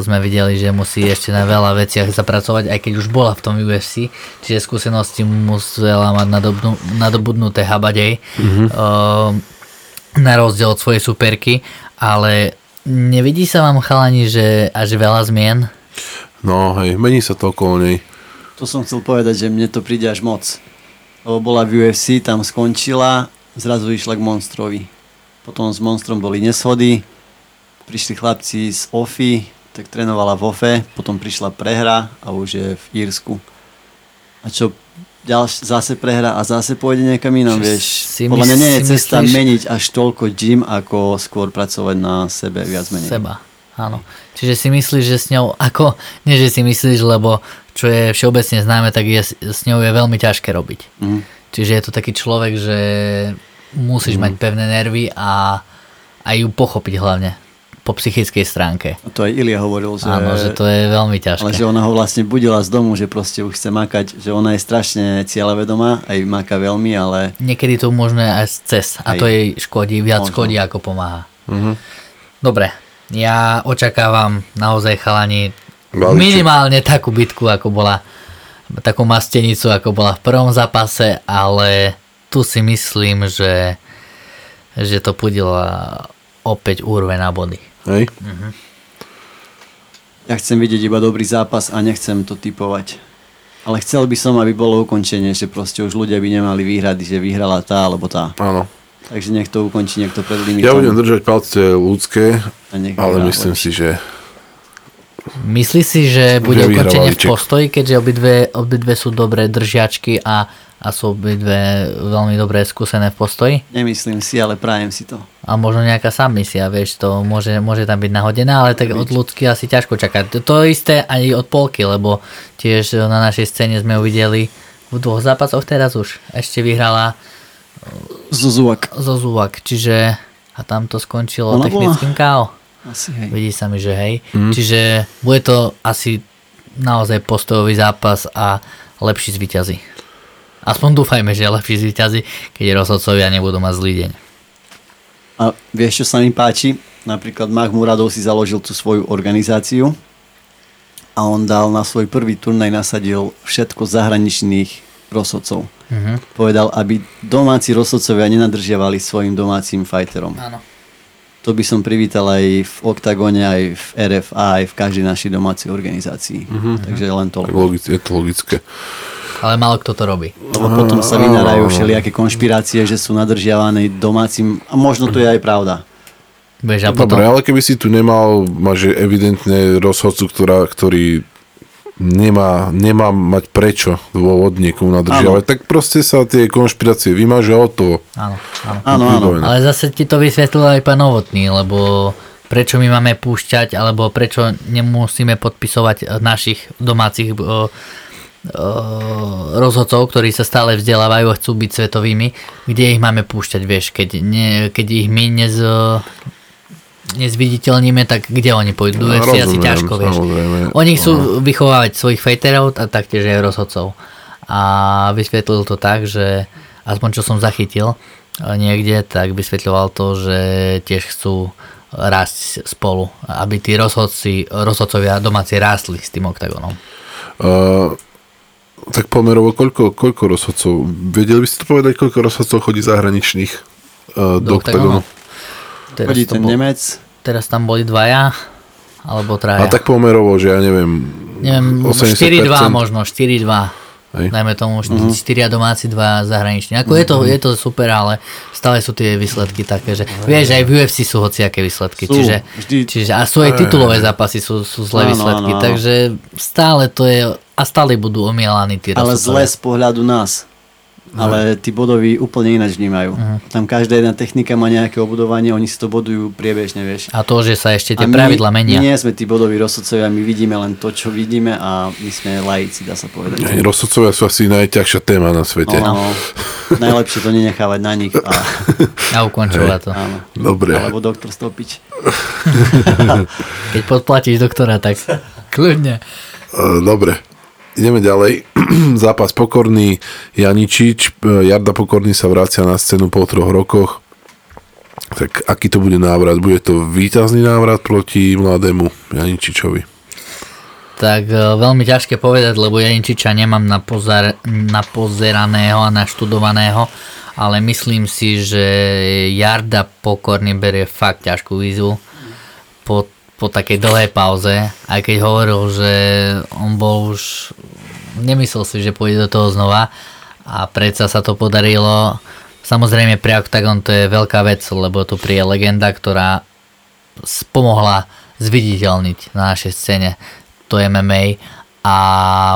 C: sme videli, že musí ešte na veľa veciach zapracovať, aj keď už bola v tom UFC, čiže skúsenosti musela mať nadobnú, nadobudnuté habadej, mm-hmm. na rozdiel od svojej superky, ale nevidí sa vám chalani, že až veľa zmien?
A: No hej, mení sa to okolo nej.
B: To som chcel povedať, že mne to príde až moc. Lebo bola v UFC, tam skončila, zrazu išla k Monstrovi. Potom s Monstrom boli neshody, prišli chlapci z OFI, tak trénovala v OFE, potom prišla prehra a už je v Írsku. A čo, ďalš, zase prehra a zase pôjde niekam inam,
C: Či
B: vieš.
C: si
B: Podľa mňa nie je cesta
C: myslíš-
B: meniť až toľko gym, ako skôr pracovať na sebe viac menej.
C: Seba, áno. Čiže si myslíš, že s ňou, ako, nie že si myslíš, lebo čo je všeobecne známe, tak je, s ňou je veľmi ťažké robiť.
B: Mhm.
C: Čiže je to taký človek, že musíš mať pevné nervy a, a ju pochopiť hlavne po psychickej stránke.
B: A to aj Ilia hovoril, že...
C: Áno, že to je veľmi
B: Ale
C: ťažké.
B: že ona ho vlastne budila z domu, že proste už chce makať, že ona je strašne cieľavedomá, aj maká veľmi, ale
C: Niekedy to možno aj cez a
B: Aj.
C: to jej škodí, viac
B: Možno.
C: škodí ako pomáha. Dobre, ja očakávam naozaj chalani
A: Balíček.
C: minimálne takú bitku, ako bola takú mastenicu, ako bola v prvom zápase, ale tu si myslím, že, že to pudila opäť úrve na body.
A: Hej?
B: Ja chcem vidieť iba dobrý zápas a nechcem to typovať. Ale chcel by som, aby bolo ukončenie, že proste už ľudia by nemali výhrady, že vyhrala tá alebo tá.
A: Áno.
B: Takže nech to ukončí niekto pred limitom.
A: Ja budem držať palce ľudské, ale myslím si, že
C: Myslí si, že bude
A: Že
C: ukončenie v postoji, keďže obidve, obidve sú dobré držiačky a, a sú obidve veľmi dobré skúsené v postoji?
B: Nemyslím si, ale prajem si to.
C: A možno nejaká submisia, vieš, to môže, môže tam byť nahodená, ale tak od ľudsky asi ťažko čakať. To, isté aj od polky, lebo tiež na našej scéne sme uvideli v dvoch zápasoch teraz už. Ešte vyhrala
B: Zuzuvak.
C: Zozuvak, čiže a tam to skončilo
B: Ona bola-
C: technickým KO.
B: Asi hej.
C: Vidí sa mi, že hej. Čiže bude to asi naozaj postojový zápas a lepší zvíťazí. Aspoň dúfajme, že lepší zvíťazí, keď rozhodcovia nebudú mať zlý deň.
B: A vieš, čo sa mi páči? Napríklad Mach Muradov si založil tú svoju organizáciu a on dal na svoj prvý turnaj nasadil všetko zahraničných rozhodcov.
C: Mhm.
B: Povedal, aby domáci rozhodcovia nenadržiavali svojim domácim fajterom.
C: Áno.
B: To by som privítal aj v Octagone, aj v RFA, aj v každej našej domácej organizácii. Takže len to.
A: tak logic, je to logické.
C: Ale málo kto to robí.
B: Lebo potom sa vynárajú všelijaké konšpirácie, že sú nadržiavané domácim, a možno to je aj pravda.
C: Vieš, a potom,
A: Dobre, ale keby si tu nemal, máš evidentne rozhodcu, ktorá, ktorý nemá, nemá mať prečo dôvod niekomu nadržiavať, tak proste sa tie konšpirácie vymažia od toho.
C: áno, áno.
B: Áno.
C: Ale zase ti to vysvetlil aj pán Novotný, lebo prečo my máme púšťať, alebo prečo nemusíme podpisovať našich domácich o, o, rozhodcov, ktorí sa stále vzdelávajú a chcú byť svetovými, kde ich máme púšťať, vieš, keď, ne, keď ich my nez, nezviditeľníme, tak kde oni pôjdu?
A: No,
C: No, si asi ťažko, vieš.
A: samozrejme.
C: Oni chcú vychovávať svojich fejterov a taktiež aj rozhodcov. A vysvetlil to tak, že aspoň čo som zachytil eh, niekde, tak vysvetľoval to, že tiež chcú rásť spolu, aby tí rozhodci, rozhodcovia domáci rástli s tým oktagonom.
A: Uh, tak pomerovo, koľko, koľko rozhodcov, vedeli by ste to povedať, koľko rozhodcov chodí zahraničných uh, do,
C: Do
A: oktagonu?
C: Teraz,
B: Chodí
C: to
B: ten
C: bol,
B: Nemec,
C: teraz tam boli dvaja, alebo traja.
A: A tak pomerovo, že ja neviem,
C: Neviem,
A: 80%.
C: 4-2 možno, 4-2.
A: Hej.
C: Dajme tomu
B: Mhm.
C: 4 domáci, 2 zahraniční. Ako je, to, je to super, ale stále sú tie výsledky také, že vieš, aj v UFC sú hociaké výsledky.
B: Sú,
C: čiže,
B: vždy.
C: čiže, a sú aj titulové zápasy, sú, sú zlé
B: Áno,
C: výsledky.
B: áno, áno.
C: Takže stále to je, a stále budú omielaní tí
B: ale
C: rozhodcovia.
B: zle z pohľadu nás. Ale tí bodoví úplne ináč vnímajú. Tam každá jedna technika má nejaké obudovanie, oni si to bodujú priebežne, vieš.
C: A to, že sa ešte tie
B: A my-
C: pravidla menia.
B: My nie sme tí bodoví rozhodcovia, my vidíme len to, čo vidíme a my sme laici, dá sa povedať.
A: Hej, Rozhodcovia sú asi najťažšia téma na svete.
B: No, no, najlepšie to nenechávať na nich a,
C: A ukončovať to.
B: áno.
A: Dobre.
B: Alebo doktor stopič.
C: Keď podplatíš doktora, tak kľudne.
A: Uh, dobre, ideme ďalej. Zápas Pokorný, Janičič. Uh, Jarda Pokorný sa vracia na scénu po troch rokoch. Tak aký to bude návrat? Bude to víťazný návrat proti mladému Janičičovi?
C: Tak e, veľmi ťažké povedať, lebo Jančiča nemám na, pozar, na pozeraného a naštudovaného, ale myslím si, že Jarda Pokorný berie fakt ťažkú výzvu po, po takej dlhej pauze, aj keď hovoril, že on bol už, nemyslel si, že pôjde do toho znova a predsa sa to podarilo. Samozrejme pre Octagon to je veľká vec, lebo tu príje legenda, ktorá pomohla zviditeľniť na našej scéne to MMA a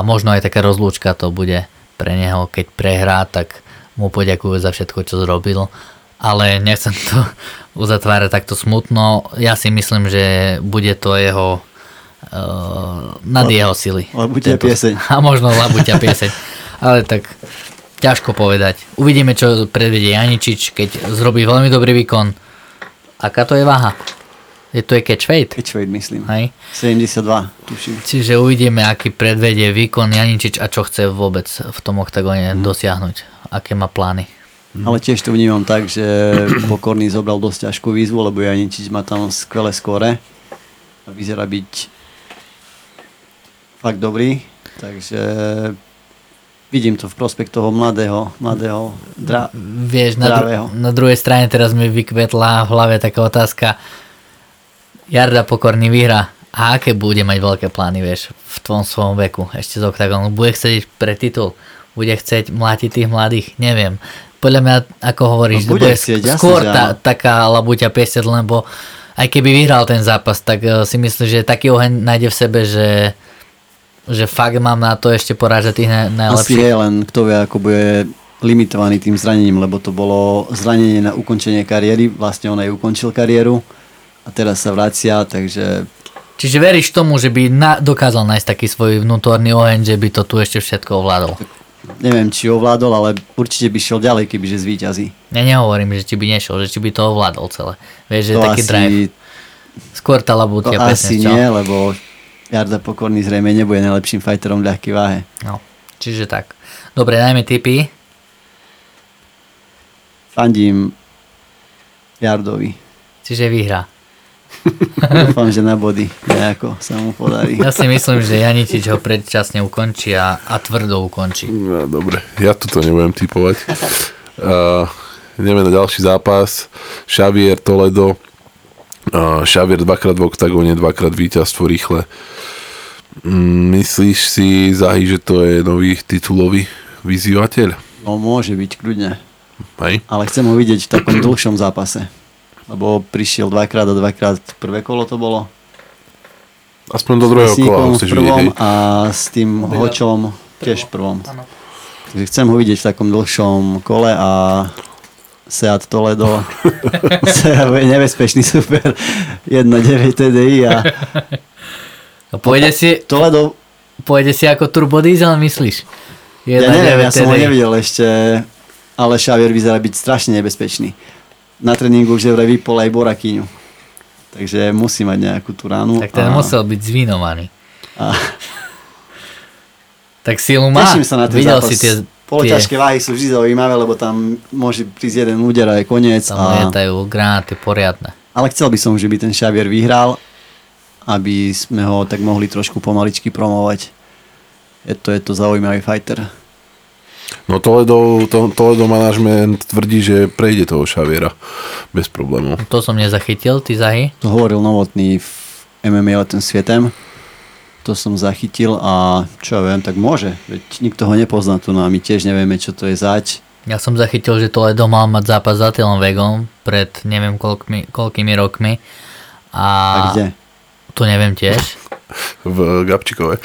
C: možno aj taká rozlúčka to bude pre neho, keď prehrá, tak mu poďakujú za všetko, čo zrobil. Ale nechcem to uzatvárať takto smutno. Ja si myslím, že bude to jeho uh, nad jeho sily.
B: Labuťa
C: Tento-
B: pieseň.
C: A možno labuťa pieseň. Ale tak ťažko povedať. Uvidíme, čo predvedie Janičič, keď zrobí veľmi dobrý výkon. Aká to je váha? Je to je catch weight?
B: Catchweight myslím.
C: Hej?
B: 72, tuším.
C: Čiže uvidíme, aký predvedie výkon Janičič a čo chce vôbec v tom oktagóne dosiahnuť. Aké má plány.
B: Ale tiež to vnímam tak, že Pokorný zobral dosť ťažkú výzvu, lebo Janičič má tam skvelé skóre a vyzerá byť fakt dobrý, takže vidím to v prospekt toho mladého, mladého dra-
C: Vieš, na, dru- na druhej strane teraz mi vykvetla v hlave taká otázka. Jarda Pokorný vyhra. A aké bude mať veľké plány, vieš, v tom svojom veku, ešte z OKTAGONu? Bude chcieť pre titul? Bude chcieť mlátiť tých mladých? Neviem. Podľa mňa, ako hovoríš,
B: No bude chcieť, jasne,
C: skôr
B: že
C: tá,
B: áno.
C: taká labuťa piesť, lebo aj keby vyhral ten zápas, tak eh, si myslím, že taký oheň nájde v sebe, že, že fakt mám na to ešte porážať tých na-
B: Asi
C: najlepších.
B: je, len kto vie, ako bude limitovaný tým zranením, lebo to bolo zranenie na ukončenie kariéry, vlastne on aj ukončil kariéru a teraz sa vracia, takže
C: Čiže veríš tomu, že by na, dokázal nájsť taký svoj vnútorný oheň, že by to tu ešte všetko ovládol?
B: Neviem, či ovládol, ale určite by šiel ďalej, kebyže zvíťazí.
C: Ja nehovorím, že či by nešiel, že či by to ovládol celé. Vieš, že
B: To
C: taký
B: asi,
C: drive. Skôr tá
B: to
C: labúcia
B: asi
C: presne, čo?
B: nie, lebo Jarda Pokorný zrejme nebude najlepším fajterom v ľahkej váhe.
C: No, čiže tak. Dobre, dajme tipy.
B: Fandím Jardovi.
C: Čiže vyhrá.
B: Dúfam, že na body nejako sa mu podarí.
C: Ja si myslím, že Janičič ho predčasne ukončí a, a tvrdo ukončí.
A: No, dobre, ja tu to nebudem typovať. Uh, ideme na ďalší zápas. Xavier Toledo. Uh, Xavier dvakrát v oktagóne, dvakrát víťazstvo rýchle. Mm, myslíš si, Zahy, že to je nový titulový vyzývateľ?
B: No môže byť kľudne.
A: Hej?
B: Ale chcem ho vidieť v takom dlhšom zápase. Lebo prišiel dvakrát a dvakrát prvé kolo to bolo.
A: Aspoň do druhého kola
B: v
A: vidieť,
B: prvom
A: hej?
B: a s tým hočom tiež prvom. Takže chcem ho vidieť v takom dlhšom kole a Seat Toledo. Seat bude nebezpečný super. 1.9 TDI a
C: A pôjde si,
B: Toledo,
C: pôjde si ako turbo diesel, myslíš?
B: ja neviem, ja som ho nevidel ešte, ale Xavier vyzerá byť strašne nebezpečný. Na tréningu už vraj vypol aj Borakyňu. Takže musí mať nejakú tú ránu.
C: Tak ten
B: a,
C: musel byť zvinovaný.
B: a
C: Tak silu má.
B: teším sa na ten
C: Videl
B: zápas.
C: si tie, tie
B: Poloťažké váhy sú vždy zaujímavé, lebo tam môže prísť jeden úder a je koniec.
C: tam
B: A,
C: lietajú granáty poriadne.
B: ale chcel by som, že by ten Xavier vyhral, aby sme ho tak mohli trošku pomaličky promovať. Je to, je to zaujímavý fighter.
A: No Toledo, to, Toledo manažment tvrdí, že prejde toho Xaviera bez problémov.
C: To som nezachytil, ty zahy.
B: To hovoril Novotný v MMA letem svietem. To som zachytil a čo ja viem, tak môže. Veď nikto ho nepozná tu, no a my tiež nevieme, čo to je zač.
C: Ja som zachytil, že Toledo mal mať zápas za Tylom Vegom pred neviem koľkými, koľkými rokmi. A,
B: A kde?
C: To neviem tiež.
A: V Gabčikove.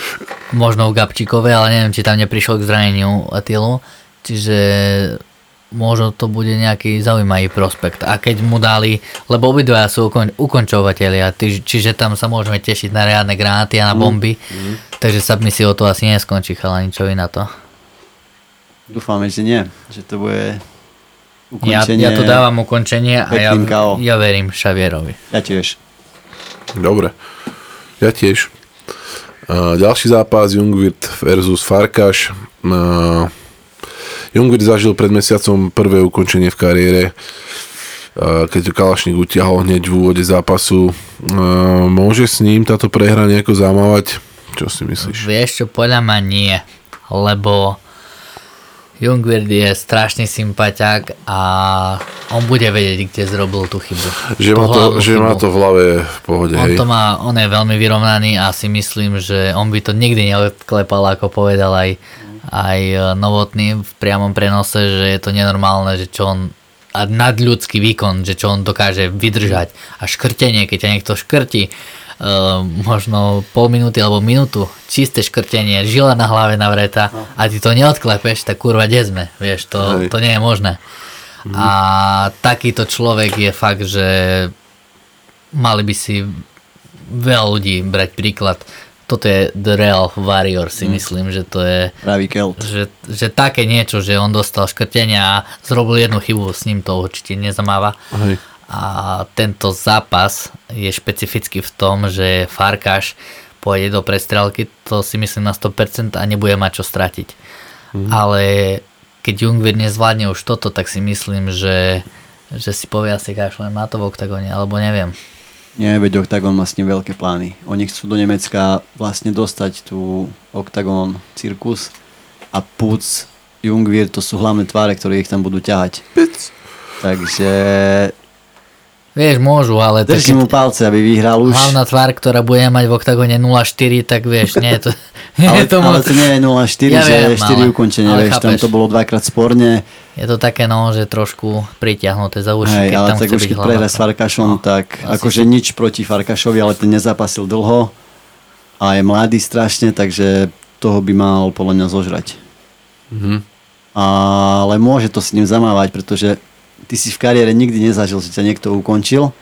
C: Možno v Gabčíkove, ale neviem, či tam neprišiel k zraneniu Atilu. Čiže možno to bude nejaký zaujímavý prospekt. A keď mu dali, lebo obidvaja sú ukon, ukončovateľia, čiže tam sa môžeme tešiť na reálne granáty a na bomby. Takže submisiou to asi neskončí, chalani, čo vy na to?
B: Dúfame, že nie. Že to bude
C: Ja,
B: ukončenie.
C: ja to dávam ukončenie a ja, ja verím Šavierovi.
B: Ja tiež.
A: Dobre. Ja tiež. Ďalší zápas Jungwirth versus Farkaš. A Jungwirth zažil pred mesiacom prvé ukončenie v kariére, a keď Kalašník utiahol hneď v úvode zápasu. A môže s ním táto prehra nejako zamávať? Čo si myslíš?
C: Vieš čo, podľa ma nie, lebo Jungwirth je strašný sympatiák a on bude vedieť, kde zrobil tú chybu.
A: Že má to, že
C: chybu.
A: má to v hlave v pohode,
C: On
A: hej?
C: to má, on je veľmi vyrovnaný a si myslím, že on by to nikdy neodklepal, ako povedal aj, aj e, Novotný v priamom prenose, že je to nenormálne, že čo on a nadľudský výkon, že čo on dokáže vydržať a škrtenie, keď ťa niekto škrti možno pol minúty alebo minútu, čisté škrtenie, žila na hlave navreta a ty to neodklepeš, tak kurva, kde sme, vieš, to, to nie je možné. A takýto človek je fakt, že mali by si veľa ľudí brať príklad. Toto je The Real Warrior, si myslím, že to je
B: Pravý Kelt.
C: že, že také niečo, že on dostal škrtenia a zrobil jednu chybu, s ním to určite nezamáva.
A: Hej.
C: A tento zápas je špecifický v tom, že Farkáš pôjde do prestrelky, to si myslím na 100% a nebude mať čo stratiť. Ale keď Jungwir nezvládne už toto, tak si myslím, že, že si povie asi kašlem na to v oktagóne, alebo neviem.
B: Nie, veď Octagon má s ním veľké plány. Oni chcú do Nemecka vlastne dostať tú Octagon Cirkus a Puc, Jungwir, to sú hlavné tváre, ktoré ich tam budú ťahať. Takže
C: Vieš, môžu, ale
B: držím mu palce, aby vyhral už.
C: hlavná tvár, ktorá bude mať v oktagóne 0,4, tak vieš, nie je to... nie
B: Ale,
C: je to,
B: ale
C: moc-
B: to nie je 0,4,
C: Ja
B: že
C: viem,
B: 4
C: ale-
B: ukončenie,
C: ale
B: vieš, tam
C: chápeš.
B: to bolo dvakrát sporne.
C: je to také no, že trošku pritiahnuté za uši,
B: Hej,
C: keď
B: ale
C: tam
B: tak už keď prehra s Farkašom,
C: No,
B: tak akože nič proti Farkašovi, ale ten nezapasil dlho a je mladý strašne, takže toho by mal podľa mňa zožrať.
A: Mhm.
B: Ale môže to s ním zamávať, pretože ty si v kariére nikdy nezažil, že ťa niekto ukončil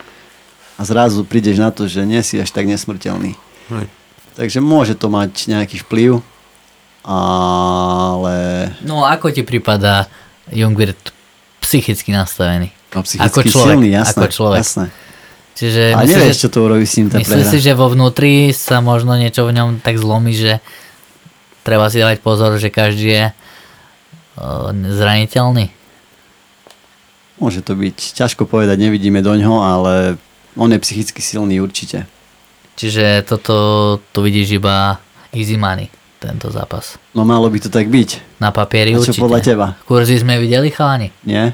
B: a zrazu prídeš na to, že nie si až tak nesmrteľný.
A: Hej.
B: Takže môže to mať nejaký vplyv, ale
C: No ako ti prípada Jungwirth psychicky nastavený?
B: no, psychicky
C: Ako človek,
B: silný, jasné.
C: ako človek.
B: jasné.
C: Čiže
B: A
C: myslíš,
B: nevieš,
C: že,
B: čo to urobí s ním tá prehra.
C: si, že vo vnútri sa možno niečo v ňom tak zlomí, že treba si dávať pozor, že každý je uh, zraniteľný?
B: Môže to byť. Ťažko povedať, nevidíme do ňoho, ale on je psychicky silný určite.
C: Čiže toto tu vidíš iba easy money, tento zápas.
B: No malo by to tak byť,
C: Na papieri
B: A čo
C: určite.
B: podľa teba?
C: Kurzy sme videli, chalani?
B: nie?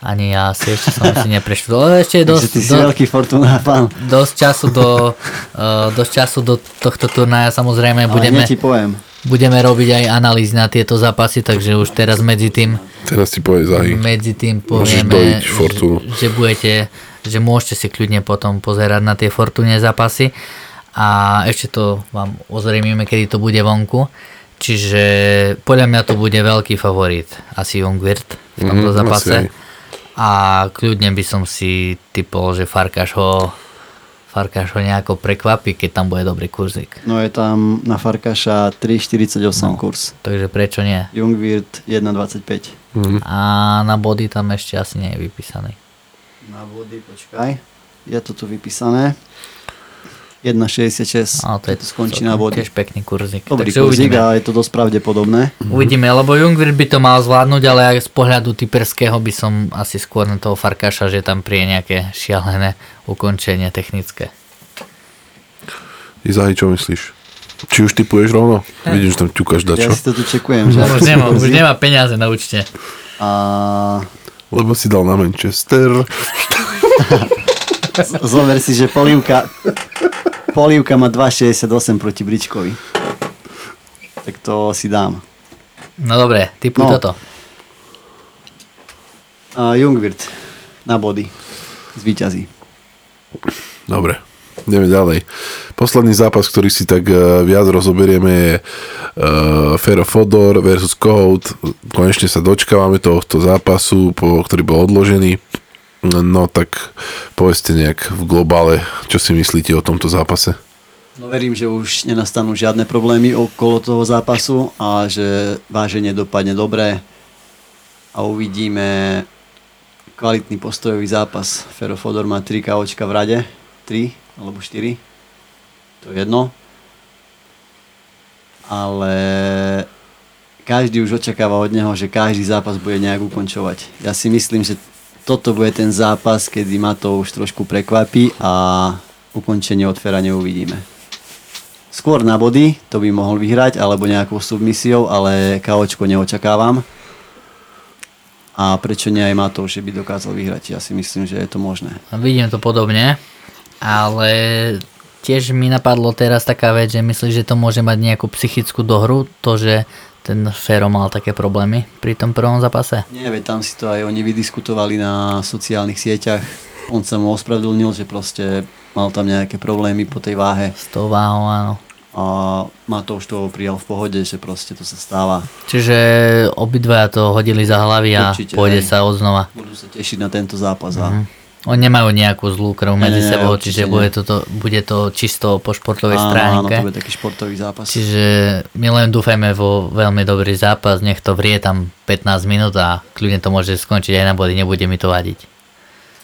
C: Ani ja si ešte som si neprešiel. Ale ešte je dosť,
B: ty si
C: do,
B: veľký Fortuna fan.
C: dosť, času do, uh, dosť času do tohto turnaja. Samozrejme
B: Ale
C: budeme,
B: ti poviem.
C: budeme robiť aj analýzy na tieto zápasy, takže už teraz medzi tým
A: Teraz ti povie Zahy.
C: medzi tým povieme, že, že budete, že môžete si kľudne potom pozerať na tie Fortune zápasy a ešte to vám ozrejmime, kedy to bude vonku. Čiže podľa mňa to bude veľký favorit, asi Jungwirth v tomto
A: Mhm,
C: zápase. A kľudne by som si typol, že Farkáš ho, Farkáš ho nejako prekvapí, keď tam bude dobrý kurzík.
B: No je tam na Farkaša 3,48
C: No.
B: kurz.
C: Takže prečo nie?
B: Jungwirth 1,25.
A: Mhm.
C: A na body tam ešte asi nie je vypísaný.
B: Na vody, počkaj. Je to tu vypísané. 1,66.
C: Ale to je
B: to skončí na body.
C: Tiež pekný kurzík.
B: Dobrý
C: Takže
B: kurzík
C: uvidíme.
B: a je to dosť pravdepodobné.
C: Uvidíme, lebo Jungwirth by to mal zvládnuť, ale aj z pohľadu typerského by som asi skôr na toho Farkaša, že tam príje nejaké šialené ukončenie technické.
A: Ty Zahy, čo myslíš? Či už typuješ rovno? Vidím, že tam ťukáš
B: Ja
A: dačo.
B: si to tu čekujem. Že
C: Už
B: aký sú
C: nemá, už nemá peniaze na účte.
B: A
A: Lebo si dal na Manchester.
B: zober si, že polívka, polívka má 2,68 proti Bričkovi. Tak to si dám.
C: No dobre, typuj
B: No.
C: toto.
B: A Jungwirth na body. Zvíťazí.
A: Dobre, ideme ďalej. Posledný zápas, ktorý si tak uh, viac rozoberieme je uh, Fero Fodor versus Kohout. Konečne sa dočkávame tohto zápasu, po, ktorý bol odložený. No tak povedzte nejak v globále, čo si myslíte o tomto zápase.
B: No verím, že už nenastanú žiadne problémy okolo toho zápasu a že váženie dopadne dobre a uvidíme kvalitný postojový zápas. Fero má 3 KOčka v rade, 3 alebo 4, to je jedno. Ale každý už očakáva od neho, že každý zápas bude nejak ukončovať. Ja si myslím, že toto bude ten zápas, kedy ma to už trošku prekvapí a ukončenie od Fera. Skôr na body, to by mohol vyhrať, alebo nejakou submisiou, ale KOčko neočakávam. A prečo nie aj Matov, že by dokázal vyhrať? Ja si myslím, že je to možné.
C: Vidím to podobne, ale tiež mi napadlo teraz taká vec, že myslíš, že to môže mať nejakú psychickú dohru, to, že ten Fero mal také problémy pri tom prvom zápase?
B: Nie, veď tam si to aj oni vydiskutovali na sociálnych sieťach. On sa mu ospravedlnil, že proste mal tam nejaké problémy po tej váhe
C: S tou váhou, áno.
B: a Matouš to prijal v pohode, že proste to sa stáva.
C: Čiže obidvaja to hodili za hlavy a
B: Určite,
C: pôjde
B: hej.
C: sa odznova.
B: Budú sa tešiť na tento zápas a
C: Mhm. Oni nemajú nejakú zlú krv medzi sebou, čiže
B: nie.
C: bude, toto, bude to čisto po športovej
B: áno, áno,
C: stránke.
B: to bude taký športový zápas.
C: Čiže my len dúfajme vo veľmi dobrý zápas, nech to vrie tam 15 minút a kľudne to môže skončiť aj na body, nebude mi to vadiť.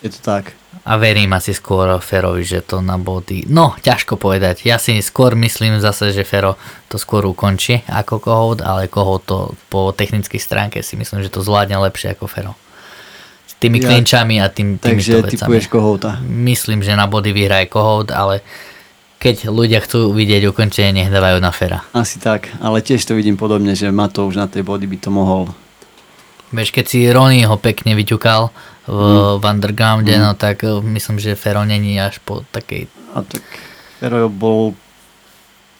B: Je to tak.
C: A verím asi skôr Ferovi, že to na body... No, ťažko povedať. Ja si skôr myslím zase, že Fero to skôr ukončí ako Kohout, ale Kohout to po technickej stránke si myslím, že to zvládne lepšie ako Fero. Tými
B: Ja-
C: klinčami a tým,
B: Takže
C: vecami.
B: typuješ kohouta.
C: Myslím, že na body vyhraje Kohout, ale keď ľudia chcú vidieť ukončenie, nech dávajú na Fera.
B: Asi tak, ale tiež to vidím podobne, že Matouš na tej body by to mohol.
C: Vieš, keď si Ronnie ho pekne vyťukal v, mm. v undergrounde, no tak eh, myslím, že Fero není až po takej...
B: A tak Fero bol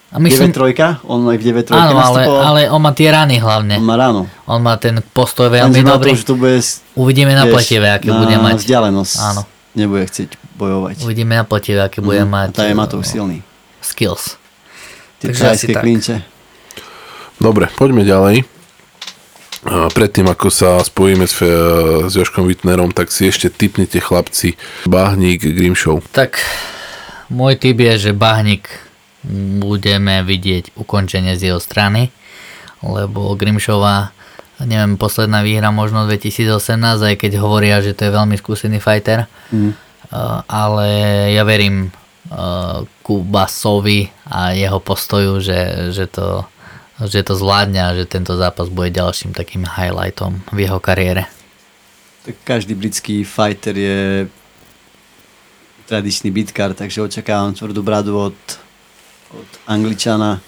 C: A myslím,
B: 9-3, on aj v 9-3
C: áno, ale, ale on má tie rany hlavne.
B: On má ráno.
C: On má ten postoj veľmi
B: Lenže
C: dobrý.
B: Matouš to bude
C: Uvidíme na pletivé, aké
B: na
C: bude mať.
B: vzdialenosť
C: Áno.
B: nebude chcieť bojovať.
C: Uvidíme na pletivé, aké bude
B: Mhm.
C: mať.
B: A tá je
C: eh,
B: Matouš silný.
C: Skills.
B: Tie
C: Takže asi tak.
B: klinče.
A: Dobre, poďme ďalej. Predtým, ako sa spojíme s, Fe- s Joškom Wittnerom, tak si ešte typnite chlapci Bahník Grimshow.
C: Tak môj typ je, že Bahnik budeme vidieť ukončenie z jeho strany, lebo Grimšová, neviem, posledná výhra možno 2018, aj keď hovoria, že to je veľmi skúsený fighter,
B: Mm.
C: ale ja verím uh, Kubasovi a jeho postoju, že, že, to, že to zvládne a že tento zápas bude ďalším takým highlightom v jeho kariére.
B: Tak každý britský fighter je tradičný bitkár, takže očakávam tvrdú bradu od, od Angličana,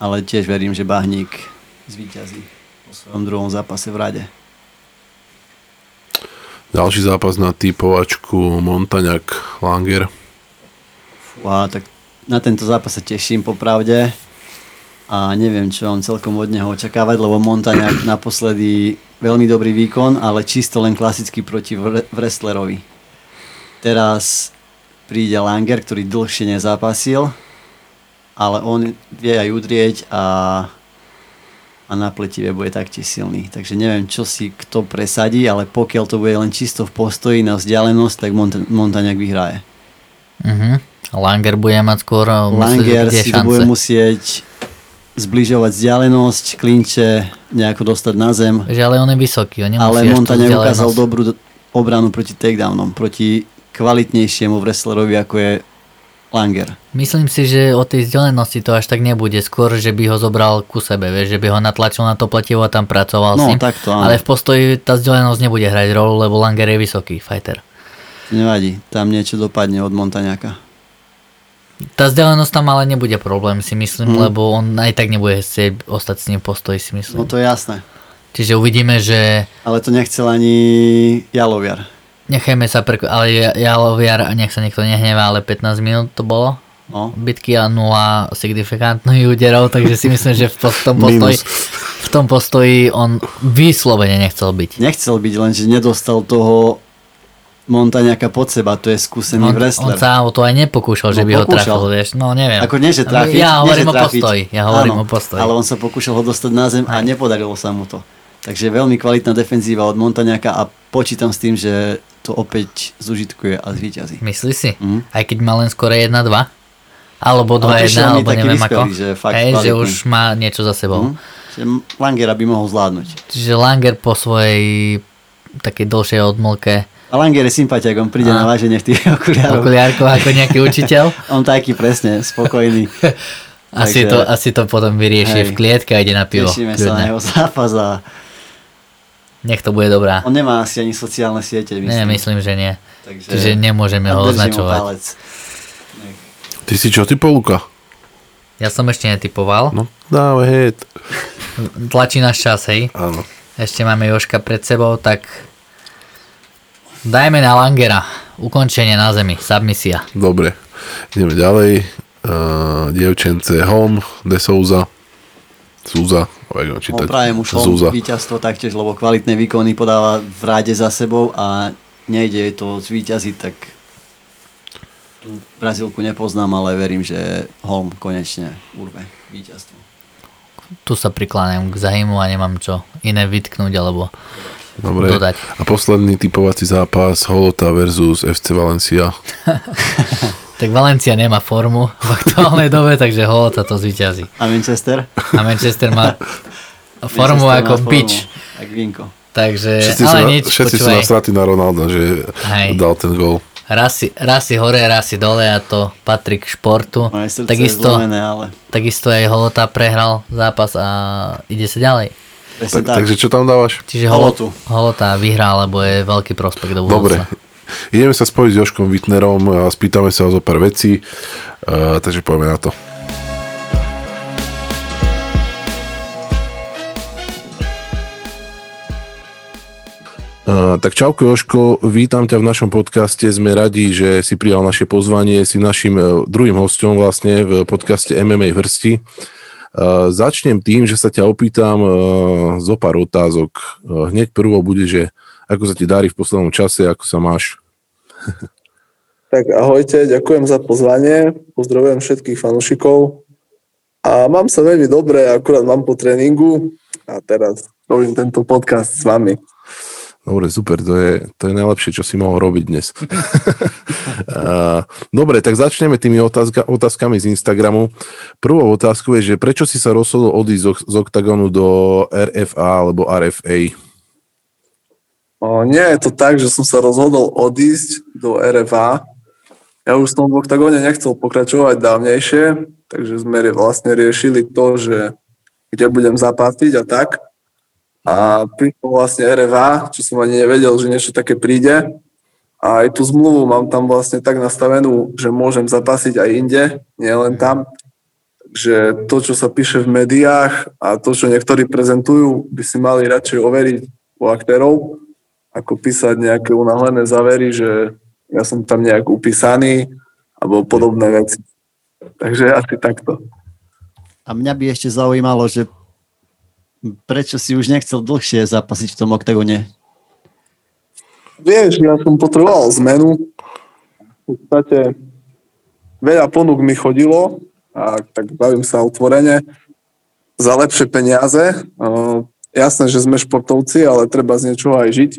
B: ale tiež verím, že Bahník zvíťazí po svojom druhom zápase v rade.
A: Ďalší zápas na typovačku Montaňak Langer.
B: Fúha, tak na tento zápas sa teším popravde a neviem, čo mám celkom od neho očakávať, lebo Montaňák naposledy veľmi dobrý výkon, ale čisto len klasicky proti wre- wrestlerovi. Teraz príde Langer, ktorý dlhšie nezápasil, ale on vie aj udrieť a, a na pletive bude taktiež silný. Takže neviem, čo si kto presadí, ale pokiaľ to bude len čisto v postoji na vzdialenosť, tak Mont- Montaňák vyhraje.
C: Uh-huh. Langer bude mať skôr myslíš,
B: Langer
C: kde
B: si
C: šance?
B: bude musieť zbližovať vzdialenosť, klinče nejako dostať na zem,
C: Že ale on je vysoký, on
B: ale
C: vzdialenosť.
B: ukázal dobrú do- obranu proti takedownom, proti kvalitnejšiemu wrestlerovi ako je Langer.
C: Myslím si, že o tej vzdialenosti to až tak nebude. Skôr, že by ho zobral ku sebe, vieš, že by ho natlačil na to pletivo a tam pracoval
B: No,
C: s ním.
B: takto, áno.
C: ale v postoji tá vzdialenosť nebude hrať rolu, lebo Langer je vysoký fighter.
B: Nevadí, tam niečo dopadne od Montaňaka.
C: Tá vzdialenosť tam ale nebude problém, si myslím,
B: Mhm.
C: lebo on aj tak nebude chcieť ostať s ním v postoji, si myslím.
B: No to je jasné.
C: Čiže uvidíme, že
B: Ale to nechcel ani Jaloviar.
C: Nechajme sa prekv... ale Ja- Jaloviar, nech sa niekto nehnevá, ale 15 minút to bolo.
B: No.
C: bitky a nula signifikantných úderov, takže si myslím, že v, po- v tom postoji, v tom postoji on vyslovene nechcel byť.
B: Nechcel byť, lenže nedostal toho Montaňaka pod seba, to je skúsený
C: On, on
B: wrestler.
C: sa o to aj nepokúšal, že
B: No,
C: by ho
B: pokúšal.
C: trafil, vieš, no neviem.
B: Ako nie, že trafiť,
C: Ja
B: nie,
C: hovorím
B: že
C: o postoji, ja hovorím
B: Áno,
C: o postoji.
B: Ale on sa pokúšal ho dostať na zem a nepodarilo sa mu to. Takže veľmi kvalitná defenzíva od Montaňaka a počítam s tým, že to opäť zužitkuje a zvíťazí.
C: Myslíš si?
B: Mhm.
C: Aj keď má len skore 1-2? Alebo
B: Ale
C: 2-1,
B: prišiel mi
C: alebo neviem ako.
B: vyspelý, že fakt
C: Hej, že už má niečo za sebou.
B: Mhm. Že Langera by mohol zvládnuť.
C: Čiže Langer po svojej takej dlhšej odmlke
B: A Langer je sympatiak, on príde
C: A.
B: na váženie v tých okuliároch.
C: okuliárkov ako nejaký učiteľ.
B: On taký presne, spokojný.
C: Asi,
B: Takže-
C: to, asi to potom vyrieši
B: Hej.
C: v klietke a ide na pivo.
B: Tešíme sa na jeho zápas a
C: Nech to bude dobrá.
B: on nemá asi ani sociálne siete, myslím.
C: Nie, myslím, že nie.
B: Takže
C: Čiže nemôžeme ho označovať.
A: Ty si čo typol, Luka?
C: Ja som ešte netypoval.
A: No, dávaj head.
C: Tlačí náš čas, hej.
A: Áno.
C: Ešte máme Joška pred sebou, tak dajme na Langera. Ukončenie na zemi. Submisia.
A: Dobre. Ideme ďalej. Uh, dievčence Holm, De Souza. Souza. Ako čítať.
B: Prajem už
A: Zúza.
B: víťazstvo taktiež, lebo kvalitné výkony podáva v ráde za sebou a nejde to zvíťaziť, tak tú Brazílku nepoznám, ale verím, že Holm konečne urve víťazstvo.
C: Tu sa prikláňam k zahymu a nemám čo iné vytknúť alebo
A: Dobre.
C: dodať.
A: A posledný typovací zápas Holota versus FC Valencia.
C: Tak Valencia nemá formu v aktuálnej dobe, takže Holota to zvíťazí.
B: A Manchester?
C: A Manchester má formu
B: Manchester
C: ako bič.
B: Jak vinko.
C: Takže,
A: Všetci, sú,
C: ale
A: na,
C: nič,
A: všetci sú
C: počúvaj.
A: na straty na Ronalda, že
C: Hej.
A: dal ten gol.
C: Raz si, raz si hore, raz si dole a to patrí k športu. Takisto,
B: je zlomené, ale
C: takisto aj Holota prehral zápas a ide sa ďalej.
A: Tak,
B: tak.
A: takže čo tam dávaš?
C: Čiže
B: Holotu.
C: Holota, vyhrá, lebo je veľký prospekt do
A: Dobre. Ideme sa spojiť s Joškom Wittnerom a spýtame sa o zo pár vecí, uh, takže poďme na to. Uh, tak čauko Joško, vítam ťa v našom podcaste, sme radi, že si prijal naše pozvanie, si našim uh, druhým hostom vlastne v podcaste MMA Vrsti. Uh, začnem tým, že sa ťa opýtam zo pár otázok. Hneď prvo bude, že ako sa ti darí v poslednom čase, ako sa máš?
D: Tak ahojte, ďakujem za pozvanie, pozdravujem všetkých fanúšikov a mám sa veľmi dobre, akurát mám po tréningu a teraz robím tento podcast s vami.
A: Dobre, super, to je, to je najlepšie, čo si mohol robiť dnes. Dobre, tak začneme tými otázka, otázkami z Instagramu. Prvou otázkou je, že prečo si sa rozhodol odísť z, z OKTAGONu do RFA alebo RFA?
D: O, nie je to tak, že som sa rozhodol odísť do RFA. Ja už som v oktagóne nechcel pokračovať dávnejšie, takže sme vlastne riešili to, že kde budem zapátiť a tak. A prišlo vlastne RFA, čo som ani nevedel, že niečo také príde. A aj tú zmluvu mám tam vlastne tak nastavenú, že môžem zapasiť aj inde, nie len tam. Takže to, čo sa píše v médiách a to, čo niektorí prezentujú, by si mali radšej overiť u aktérov, ako písať nejaké unáhlené závery, že ja som tam nejak upísaný, alebo podobné veci. Takže asi takto.
B: A mňa by ešte zaujímalo, že prečo si už nechcel dlhšie zapasiť v tom oktagone?
D: Vieš, ja som potreboval zmenu. V podstate veľa ponúk mi chodilo, a tak bavím sa otvorene, za lepšie peniaze. Jasné, že sme športovci, ale treba z niečoho aj žiť.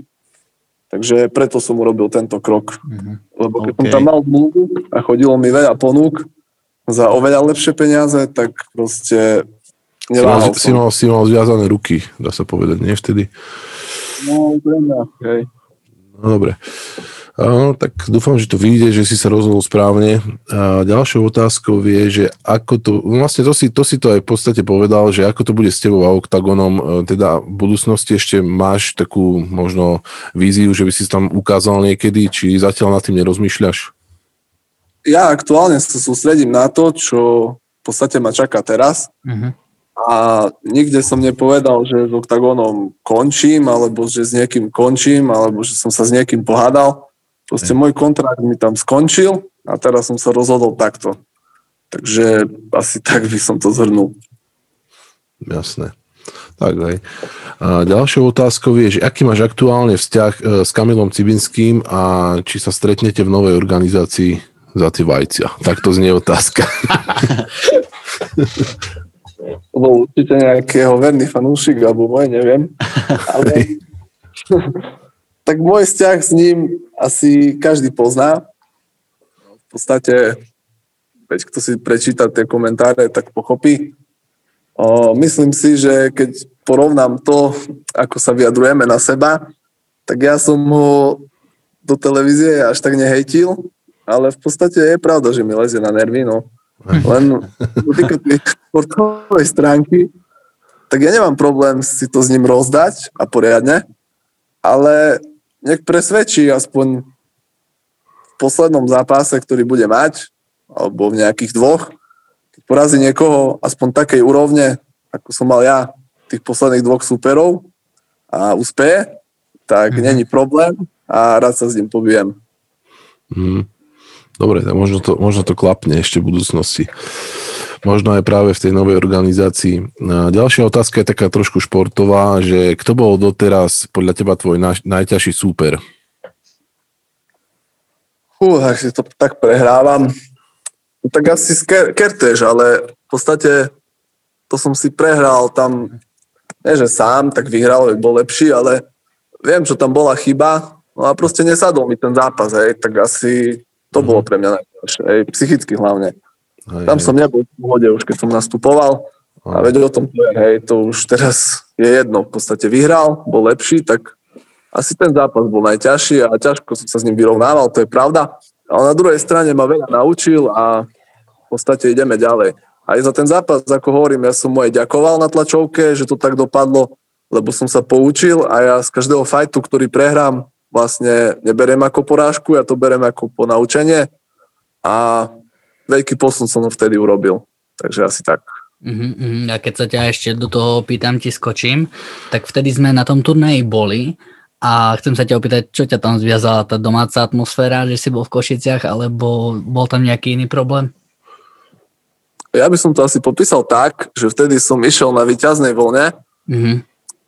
D: Takže preto som urobil tento krok. Lebo keď som
B: OK.
D: tam mal zmluvu a chodilo mi veľa ponúk za oveľa lepšie peniaze, tak proste
A: Si
D: neváhal
A: si,
D: som.
A: mal, si mal zviazané ruky, dá sa povedať, nie vtedy?
D: No, mňa, hej.
A: No, dobre. A, tak dúfam, že to vyjde, že si sa rozhodol správne. A ďalšou otázkou je, že ako to, vlastne to si, to si to aj v podstate povedal, že ako to bude s tebou a OKTAGONom, e, teda v budúcnosti ešte máš takú možno víziu, že by si sa tam ukázal niekedy, či zatiaľ nad tým nerozmýšľaš?
D: Ja aktuálne sa sústredím na to, čo v podstate ma čaká teraz.
C: Mhm.
D: A nikde som nepovedal, že s OKTAGONom končím, alebo že s niekým končím, alebo že som sa s niekým pohádal. Proste môj kontrakt mi tam skončil a teraz som sa rozhodol takto. Takže asi tak by som to zhrnul.
A: Jasné. Tak aj. A ďalšou otázkou je, že aký máš aktuálne vzťah e, s Kamilom Cibinským a či sa stretnete v novej organizácii za tie vajcia. Tak to znie otázka.
D: To bol určite nejakého verný fanúšik, alebo môj, neviem. Ale tak môj vzťah s ním asi každý pozná. V podstate, veď kto si prečíta tie komentáre, tak pochopí. O, myslím si, že keď porovnám to, ako sa vyjadrujeme na seba, tak ja som ho do televízie až tak nehejtil, ale v podstate je pravda, že mi lezie na nervy, no. Len týka tej športovej stránky, tak ja nemám problém si to s ním rozdať a poriadne, ale nech presvedčí aspoň v poslednom zápase, ktorý bude mať, alebo v nejakých dvoch, keď porazí niekoho aspoň takej úrovne, ako som mal ja, tých posledných dvoch súperov a úspeje, tak
A: Mhm.
D: není problém a rád sa s ním pobijem.
A: Mm. Dobre, tak možno to, možno to klapne ešte v budúcnosti. Možno aj práve v tej novej organizácii. Ďalšia otázka je taká trošku športová, že kto bol doteraz podľa teba tvoj naj, najťažší súper?
D: Fú, tak si to tak prehrávam. No, tak asi z Ker- Kertéž, ale v podstate to som si prehral tam, nie že sám, tak vyhral, by bol lepší, ale viem, čo tam bola chyba, no a proste nesadol mi ten zápas, hej, tak asi to bolo pre mňa najťažšie, psychicky hlavne.
A: Hej,
D: Tam
A: hej.
D: som nebol v pohode už, keď som nastupoval, a veď o tom to je, hej, to už teraz je jedno, v podstate vyhral, bol lepší, tak asi ten zápas bol najťažší a ťažko som sa s ním vyrovnával, to je pravda. Ale na druhej strane ma veľa naučil a v podstate ideme ďalej. Aj za ten zápas, ako hovorím, ja som mu aj ďakoval na tlačovke, že to tak dopadlo, lebo som sa poučil a ja z každého fajtu, ktorý prehrám, vlastne neberiem ako porážku, ja to beriem ako ponaučenie a veľký posun som vtedy urobil. Takže asi tak.
C: Uh-huh. A keď sa ťa ešte do toho pýtam, ti skočím, tak vtedy sme na tom turnaji boli a chcem sa ťa opýtať, čo ťa tam zviazala tá domáca atmosféra, že si bol v Košiciach, alebo bol tam nejaký iný problém?
D: Ja by som to asi popísal tak, že vtedy som išiel na výťaznej vlne uh-huh.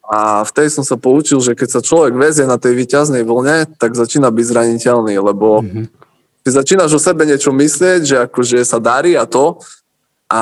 D: a vtedy som sa poučil, že keď sa človek vezie na tej výťaznej vlne, tak začína byť zraniteľný, lebo uh-huh. Ty začínaš o sebe niečo myslieť, že akože sa darí a to a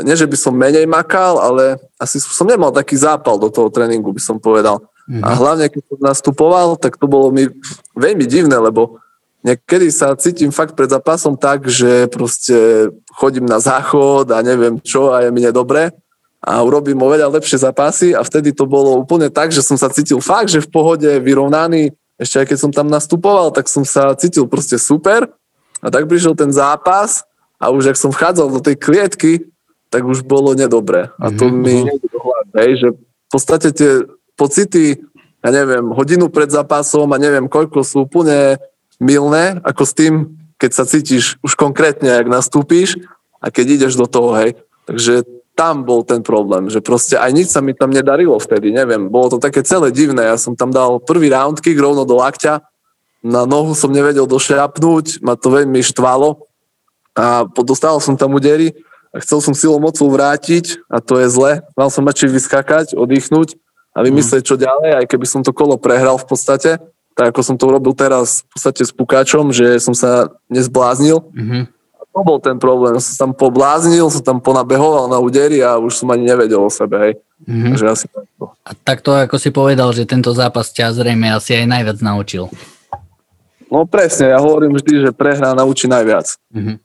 D: nie, že by som menej makal, ale asi som nemal taký zápal do toho tréningu, by som povedal. Mm-hmm. A hlavne, keď som nastupoval, tak to bolo mi veľmi divné, lebo niekedy sa cítim fakt pred zápasom tak, že proste chodím na záchod a neviem čo a je mi nedobre a urobím oveľa lepšie zápasy a vtedy to bolo úplne tak, že som sa cítil fakt, že v pohode, vyrovnaný. Ešte aj keď som tam nastupoval, tak som sa cítil proste super a tak prišiel ten zápas a už ak som vchádzal do tej klietky, tak už bolo nedobre. A to mm-hmm. mi mhm. nejde do hlavy, že v podstate tie pocity, ja neviem, hodinu pred zápasom a neviem koľko sú úplne milné, ako s tým, keď sa cítiš už konkrétne, ak nastúpíš a keď ideš do toho, hej. Takže tam bol ten problém, že proste aj nič sa mi tam nedarilo vtedy, neviem, bolo to také celé divné, ja som tam dal prvý round kick rovno do lakťa, na nohu som nevedel došľapnúť, ma to veľmi štvalo. A dostal som tam údery a chcel som silou mocou vrátiť a to je zle, mal som radšej vyskakať, oddychnúť a vymyslieť, čo ďalej, aj keby som to kolo prehral v podstate, tak ako som to urobil teraz v podstate s pukáčom, že som sa nezbláznil. Mm-hmm. To bol ten problém, som tam pobláznil, som tam ponabehoval na údery a už som ani nevedel o sebe, hej. Mm-hmm. Takže asi
C: takto. A takto, ako si povedal, že tento zápas ťa zrejme asi aj najviac naučil.
D: No presne, ja hovorím vždy, že prehra naučí najviac. Mm-hmm.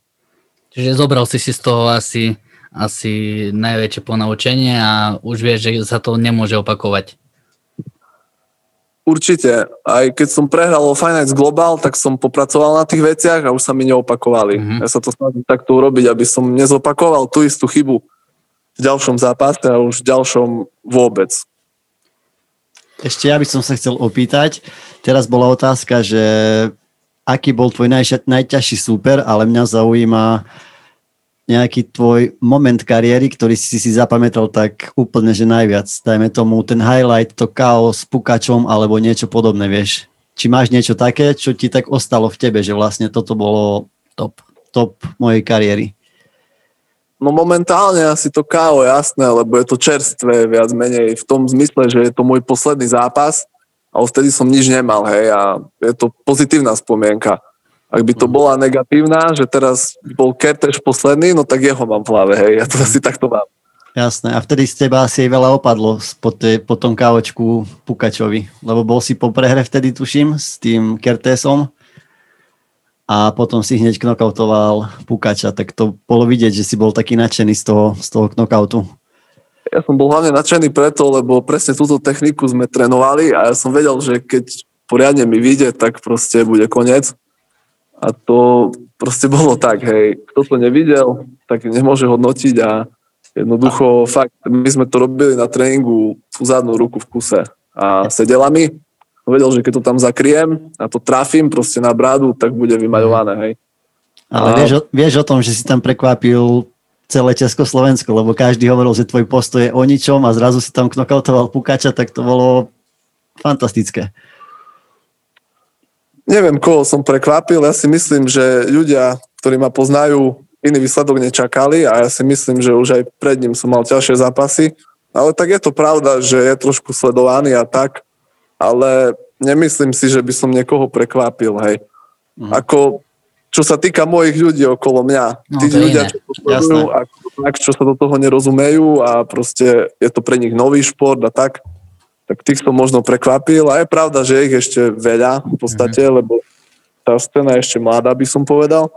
C: Čiže zobral si si z toho asi asi najväčšie ponaučenie a už vieš, že sa to nemôže opakovať.
D: Určite. Aj keď som prehral o Finance Global, tak som popracoval na tých veciach a už sa mi neopakovali. Mm-hmm. Ja sa to snažím takto urobiť, aby som nezopakoval tú istú chybu v ďalšom zápase a už v ďalšom vôbec.
B: Ešte ja by som sa chcel opýtať. Teraz bola otázka, že aký bol tvoj najťažší súper, ale mňa zaujíma, nejaký tvoj moment kariéry, ktorý si si zapamätal tak úplne, že najviac, dajme tomu ten highlight, to chaos s pukačom alebo niečo podobné, vieš? Či máš niečo také, čo ti tak ostalo v tebe, že vlastne toto bolo top, top mojej kariéry?
D: No momentálne asi to KO, jasné, lebo je to čerstvé viac menej v tom zmysle, že je to môj posledný zápas a vtedy som nič nemal, hej, a je to pozitívna spomienka ak by to mhm. bola negatívna, že teraz bol Kerteš posledný, no tak jeho mám v hlave, hej, ja to asi takto mám.
B: Jasné, a vtedy z teba asi veľa opadlo po, te, po tom kávočku Pukačovi, lebo bol si po prehre vtedy, tuším, s tým Kertésom a potom si hneď knockoutoval Pukača, tak to bolo vidieť, že si bol taký nadšený z toho, z toho knockoutu.
D: Ja som bol hlavne nadšený preto, lebo presne túto techniku sme trénovali a ja som vedel, že keď poriadne mi vyjde, tak proste bude koniec. A to proste bolo tak, hej, kto to nevidel, tak nemôže hodnotiť a jednoducho fakt, my sme to robili na tréningu tú zadnú ruku v kuse a sedela mi, vedel, že keď to tam zakriem a to trafím proste na brádu, tak bude vymaľované, hej.
B: Ale a... vieš, o, vieš o tom, že si tam prekvapil celé Československo, lebo každý hovoril, že tvoj postoj je o ničom a zrazu si tam knokautoval Pukača, tak to bolo fantastické
D: neviem, koho som prekvapil. Ja si myslím, že ľudia, ktorí ma poznajú, iný výsledok nečakali a ja si myslím, že už aj pred ním som mal ťažšie zápasy. Ale tak je to pravda, že je trošku sledovaný a tak, ale nemyslím si, že by som niekoho prekvapil, hej. Mhm. Ako, čo sa týka mojich ľudí okolo mňa, no, tí ľudia, čo to sledujú, tak, čo sa do toho nerozumejú a proste je to pre nich nový šport a tak, tak tých som možno prekvapil a je pravda, že ich ešte veľa v podstate, mm-hmm. lebo tá scéna je ešte mladá, by som povedal.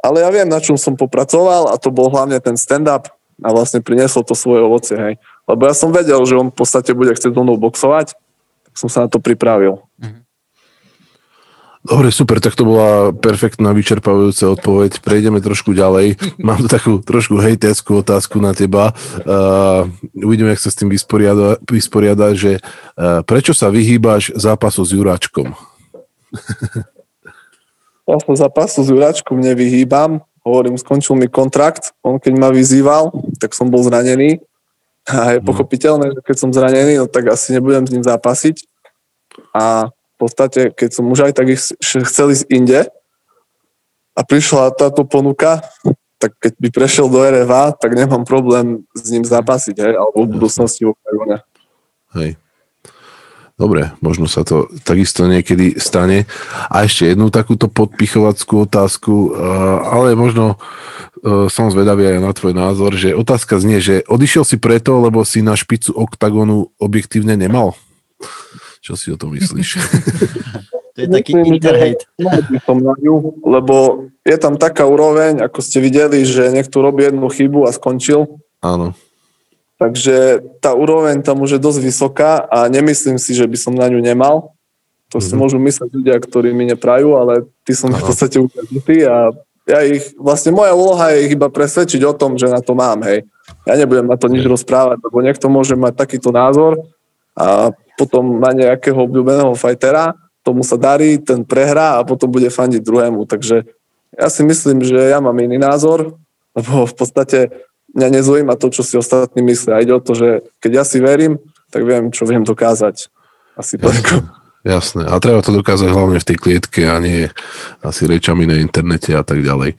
D: Ale ja viem, na čom som popracoval a to bol hlavne ten stand-up a vlastne prinieslo to svoje ovocie, hej. Lebo ja som vedel, že on v podstate bude chcieť so mnou boxovať, tak som sa na to pripravil. Mm-hmm.
A: Dobre, super, tak to bola perfektná, vyčerpávajúca odpoveď. Prejdeme trošku ďalej. Mám tu takú trošku hejterskú otázku na teba. Uh, uvidíme, jak sa s tým vysporiada, vysporiada že uh, prečo sa vyhýbaš zápasu s Juráčkom?
D: ja sa zápasu s Juráčkom nevyhýbam. Hovorím, skončil mi kontrakt. On keď ma vyzýval, tak som bol zranený. A je mhm. pochopiteľné, že keď som zranený, no tak asi nebudem s ním zápasiť. A podstate, keď som už aj tak chcel ísť inde a prišla táto ponuka, tak keď by prešiel do RFA, tak nemám problém s ním zapasiť, hej, alebo v budúcnosti v Oktagone.
A: Hej. Dobre, možno sa to takisto niekedy stane. A ešte jednu takúto podpichovackú otázku, ale možno e, som zvedavý aj na tvoj názor, že otázka znie, že odišiel si preto, lebo si na špicu oktagonu objektívne nemal? Čo si o tom myslíš?
B: to je taký interhate.
D: Lebo je tam taká úroveň, ako ste videli, že niekto robí jednu chybu a skončil.
A: Áno.
D: Takže tá úroveň tam už je dosť vysoká a nemyslím si, že by som na ňu nemal. To mm-hmm. si mhm. môžu myslieť ľudia, ktorí mi neprajú, ale ty som Aha. v podstate ukradnutý a ja ich, vlastne moja úloha je ich iba presvedčiť o tom, že na to mám, hej. Ja nebudem na to nič rozprávať, lebo niekto môže mať takýto názor a potom má nejakého obľúbeného fajtera, tomu sa darí, ten prehrá a potom bude fandiť druhému. Takže ja si myslím, že ja mám iný názor, lebo v podstate mňa nezaujíma to, čo si ostatní myslia. Ide o to, že keď ja si verím, tak viem, čo viem dokázať. Asi
A: Jasné. Jasné. A treba to dokázať hlavne v tej klietke a nie asi rečami na internete a tak ďalej.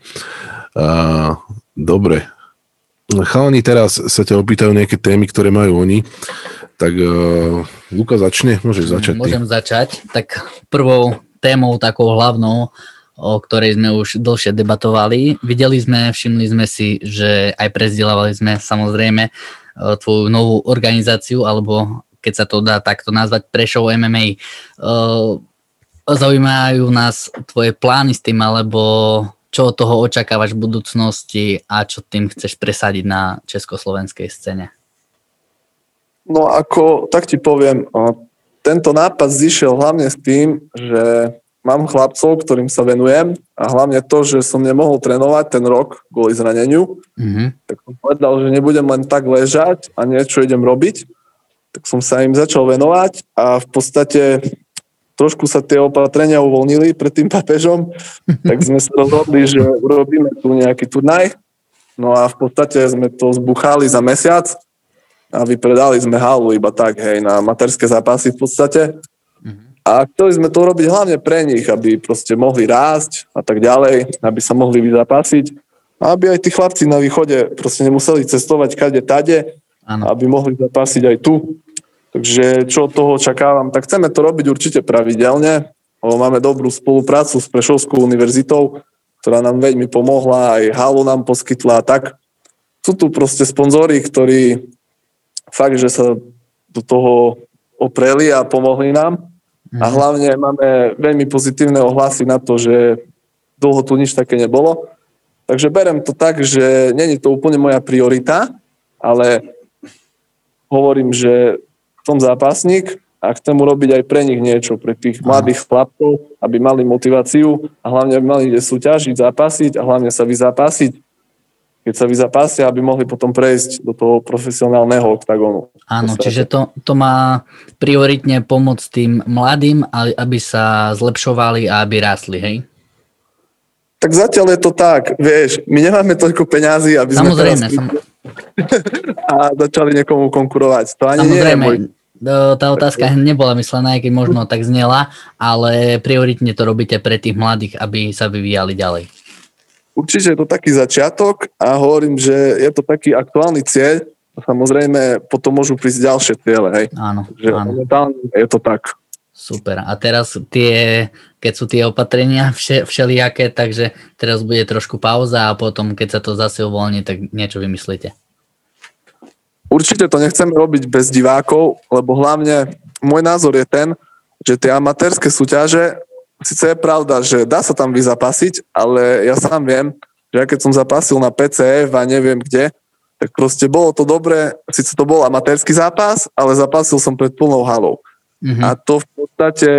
A: Uh, dobre. Chalani teraz sa ťa opýtajú nejaké témy, ktoré majú oni. Tak uh, Luka začne, môžeš začať.
C: Môžem ty. začať. Tak prvou témou, takou hlavnou, o ktorej sme už dlhšie debatovali. Videli sme, všimli sme si, že aj prezdielávali sme samozrejme uh, tvoju novú organizáciu, alebo keď sa to dá takto nazvať, Prešov MMA. Uh, zaujímajú nás tvoje plány s tým, alebo čo od toho očakávaš v budúcnosti a čo tým chceš presadiť na československej scéne?
D: No ako, tak ti poviem, tento nápad zišiel hlavne s tým, že mám chlapcov, ktorým sa venujem a hlavne to, že som nemohol trénovať ten rok kvôli zraneniu, mm-hmm. tak som povedal, že nebudem len tak ležať a niečo idem robiť. Tak som sa im začal venovať a v podstate trošku sa tie opatrenia uvoľnili pred tým papežom, tak sme sa rozhodli, že urobíme tu nejaký turnaj. No a v podstate sme to zbuchali za mesiac a vypredali sme halu iba tak, hej, na materské zápasy v podstate. Mm-hmm. A chceli sme to robiť hlavne pre nich, aby proste mohli rásť a tak ďalej, aby sa mohli vyzapasiť. A aby aj tí chlapci na východe proste nemuseli cestovať kade tade, ano. aby mohli zapasiť aj tu. Takže čo od toho očakávam, tak chceme to robiť určite pravidelne, lebo máme dobrú spoluprácu s Prešovskou univerzitou, ktorá nám veľmi pomohla, aj halu nám poskytla tak. Sú tu proste sponzory, ktorí fakt, že sa do toho opreli a pomohli nám. Mm-hmm. A mhm. hlavne máme veľmi pozitívne ohlasy na to, že dlho tu nič také nebolo. Takže berem to tak, že není to úplne moja priorita, ale hovorím, že som zápasník a chcem urobiť aj pre nich niečo, pre tých mladých chlapcov, aby mali motiváciu a hlavne aby mali kde súťažiť, zápasiť a hlavne sa vyzápasiť keď sa vyzapásia, aby mohli potom prejsť do toho profesionálneho oktagónu.
C: Áno, čiže to, to má prioritne pomôcť tým mladým, aby sa zlepšovali a aby rástli, hej?
D: Tak zatiaľ je to tak, vieš, my nemáme toľko peňazí, aby
C: Samozrejme,
D: sme teraz... Sam... a začali niekomu konkurovať. To ani
C: Samozrejme,
D: nie je môj...
C: tá otázka nebola myslená, aj keď možno tak znela, ale prioritne to robíte pre tých mladých, aby sa vyvíjali ďalej.
D: Určite je to taký začiatok a hovorím, že je to taký aktuálny cieľ a samozrejme potom môžu prísť ďalšie ciele. Hej.
C: Áno,
D: že áno. je to tak.
C: Super. A teraz tie, keď sú tie opatrenia vše, všelijaké, takže teraz bude trošku pauza a potom, keď sa to zase uvoľní, tak niečo vymyslíte.
D: Určite to nechceme robiť bez divákov, lebo hlavne môj názor je ten, že tie amatérske súťaže Sice je pravda, že dá sa tam vyzapasiť, ale ja sám viem, že ja keď som zapasil na PCF a neviem kde, tak proste bolo to dobré, síce to bol amatérsky zápas, ale zapasil som pred plnou halou. Mm-hmm. A to v podstate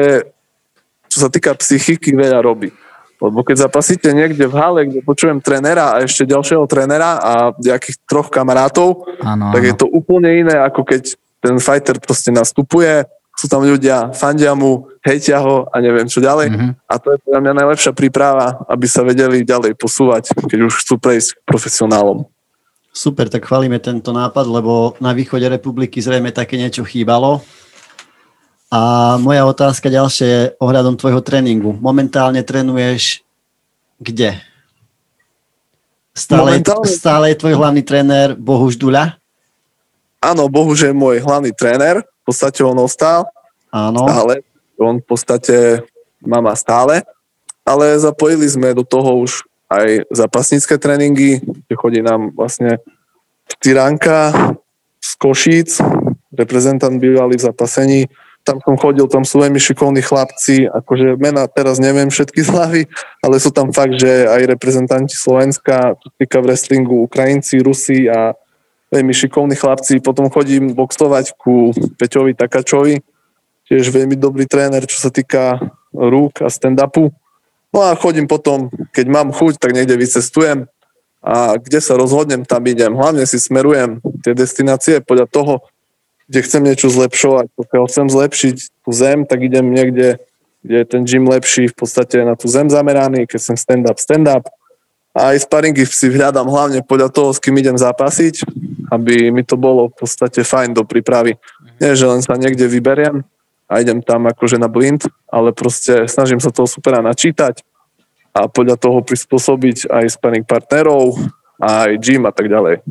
D: čo sa týka psychiky, veľa robí. Lebo keď zapasíte niekde v hale, kde počujem trenera a ešte ďalšieho trenera a nejakých troch kamarátov,
C: Áno,
D: tak
C: áno.
D: je to úplne iné, ako keď ten fighter proste nastupuje, sú tam ľudia, fandia mu, hejtia ho a neviem čo ďalej.
C: Mhm.
D: A to je podľa mňa najlepšia príprava, aby sa vedeli ďalej posúvať, keď už chcú prejsť k profesionálom.
B: Super, tak chválime tento nápad, lebo na východe republiky zrejme také niečo chýbalo. A moja otázka ďalšia je ohľadom tvojho tréningu. Momentálne trénuješ kde? Stále,
D: Momentálne-
B: stále je tvoj hlavný tréner Bohuž Duľa?
D: Áno, Bohuž je môj hlavný tréner, v podstate on ostal,
B: Áno.
D: stále, on v podstate má ma stále, ale zapojili sme do toho už aj zápasnícke tréningy, kde chodí nám vlastne Tyranka z Košíc, reprezentant bývalý v zapasení, tam som chodil, tam sú veľmi šikovní chlapci, akože mena teraz neviem všetky hlavy, ale sú tam fakt, že aj reprezentanti Slovenska, čo týka v wrestlingu, Ukrajinci, Rusi a veľmi šikovní chlapci. Potom chodím boxovať ku Peťovi Takačovi, tiež veľmi dobrý tréner, čo sa týka rúk a stand-upu. No a chodím potom, keď mám chuť, tak niekde vycestujem a kde sa rozhodnem, tam idem. Hlavne si smerujem tie destinácie podľa toho, kde chcem niečo zlepšovať. Pokiaľ chcem zlepšiť tú zem, tak idem niekde, kde je ten gym lepší, v podstate na tú zem zameraný, keď som stand-up, stand-up. A aj sparingy si hľadám hlavne podľa toho, s kým idem zápasiť, aby mi to bolo v podstate fajn do prípravy. Nie, že len sa niekde vyberiem a idem tam akože na blind, ale proste snažím sa toho supera načítať a podľa toho prispôsobiť aj sparring partnerov, aj gym a tak ďalej.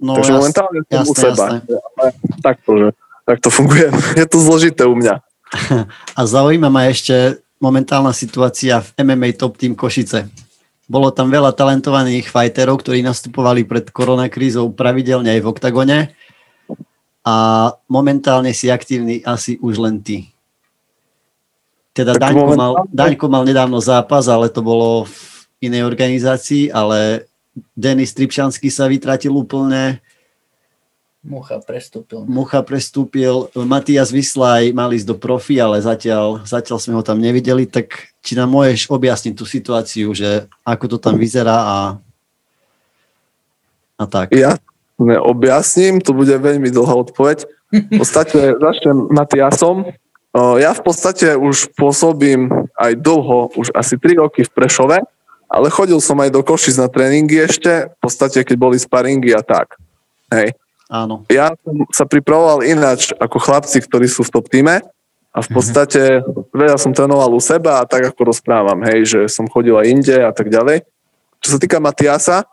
B: No,
D: Takže
B: jas-
D: momentálne som u
B: jasné,
D: seba. Takto, že takto funguje. Je to zložité u mňa.
B: A zaujíma ma ešte momentálna situácia v MMA Top Team Košice. Bolo tam veľa talentovaných fighterov, ktorí nastupovali pred koronakrízou pravidelne aj v oktagone a momentálne si aktívny asi už len ty. Teda
D: Tak
B: Daňko mal,
D: momentálne-
B: Daňko mal nedávno zápas, ale to bolo v inej organizácii, ale Denis Tripšanský sa vytratil úplne,
C: Mucha prestúpil.
B: Mucha prestúpil, Matias Vyslaj mal ísť do profi, ale zatiaľ, zatiaľ sme ho tam nevideli, tak či nám môžeš objasniť tú situáciu, že ako to tam vyzerá a, a tak.
D: Ja neobjasním, to bude veľmi dlhá odpoveď. V podstate začnem Matiasom. Ja v podstate už pôsobím aj dlho, už asi 3 roky v Prešove, ale chodil som aj do Košic na tréningy ešte, v podstate keď boli sparingy a tak. Hej.
B: Áno.
D: Ja som sa pripravoval ináč ako chlapci, ktorí sú v top týme a v podstate veľa som trénoval u seba a tak ako rozprávam, hej, že som chodil aj inde a tak ďalej. Čo sa týka Matiasa,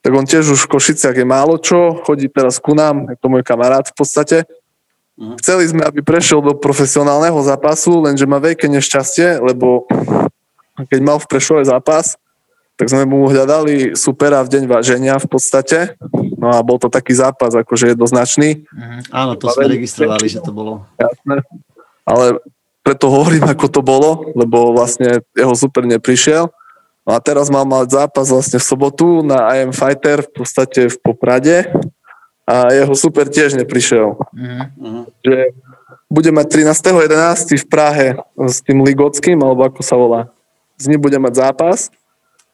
D: tak on tiež už v Košiciach je málo čo, chodí teraz ku nám, je to môj kamarát v podstate.
B: Mhm.
D: Chceli sme, aby prešiel do profesionálneho zápasu, lenže má veľké nešťastie, lebo keď mal v Prešove zápas, tak sme mu hľadali supera v deň váženia v podstate. No a bol to taký zápas, akože jednoznačný.
C: Mhm.
B: Áno, to sme registrovali, že to bolo.
D: Jasné. Ale preto hovorím, ako to bolo, lebo vlastne jeho super neprišiel. No a teraz mal mať zápas vlastne v sobotu na IM Fighter v podstate v Poprade a jeho super tiež neprišiel.
C: Mhm.
D: Že bude mať 13.11. v Prahe s tým Ligockým, alebo ako sa volá. Z ním bude mať zápas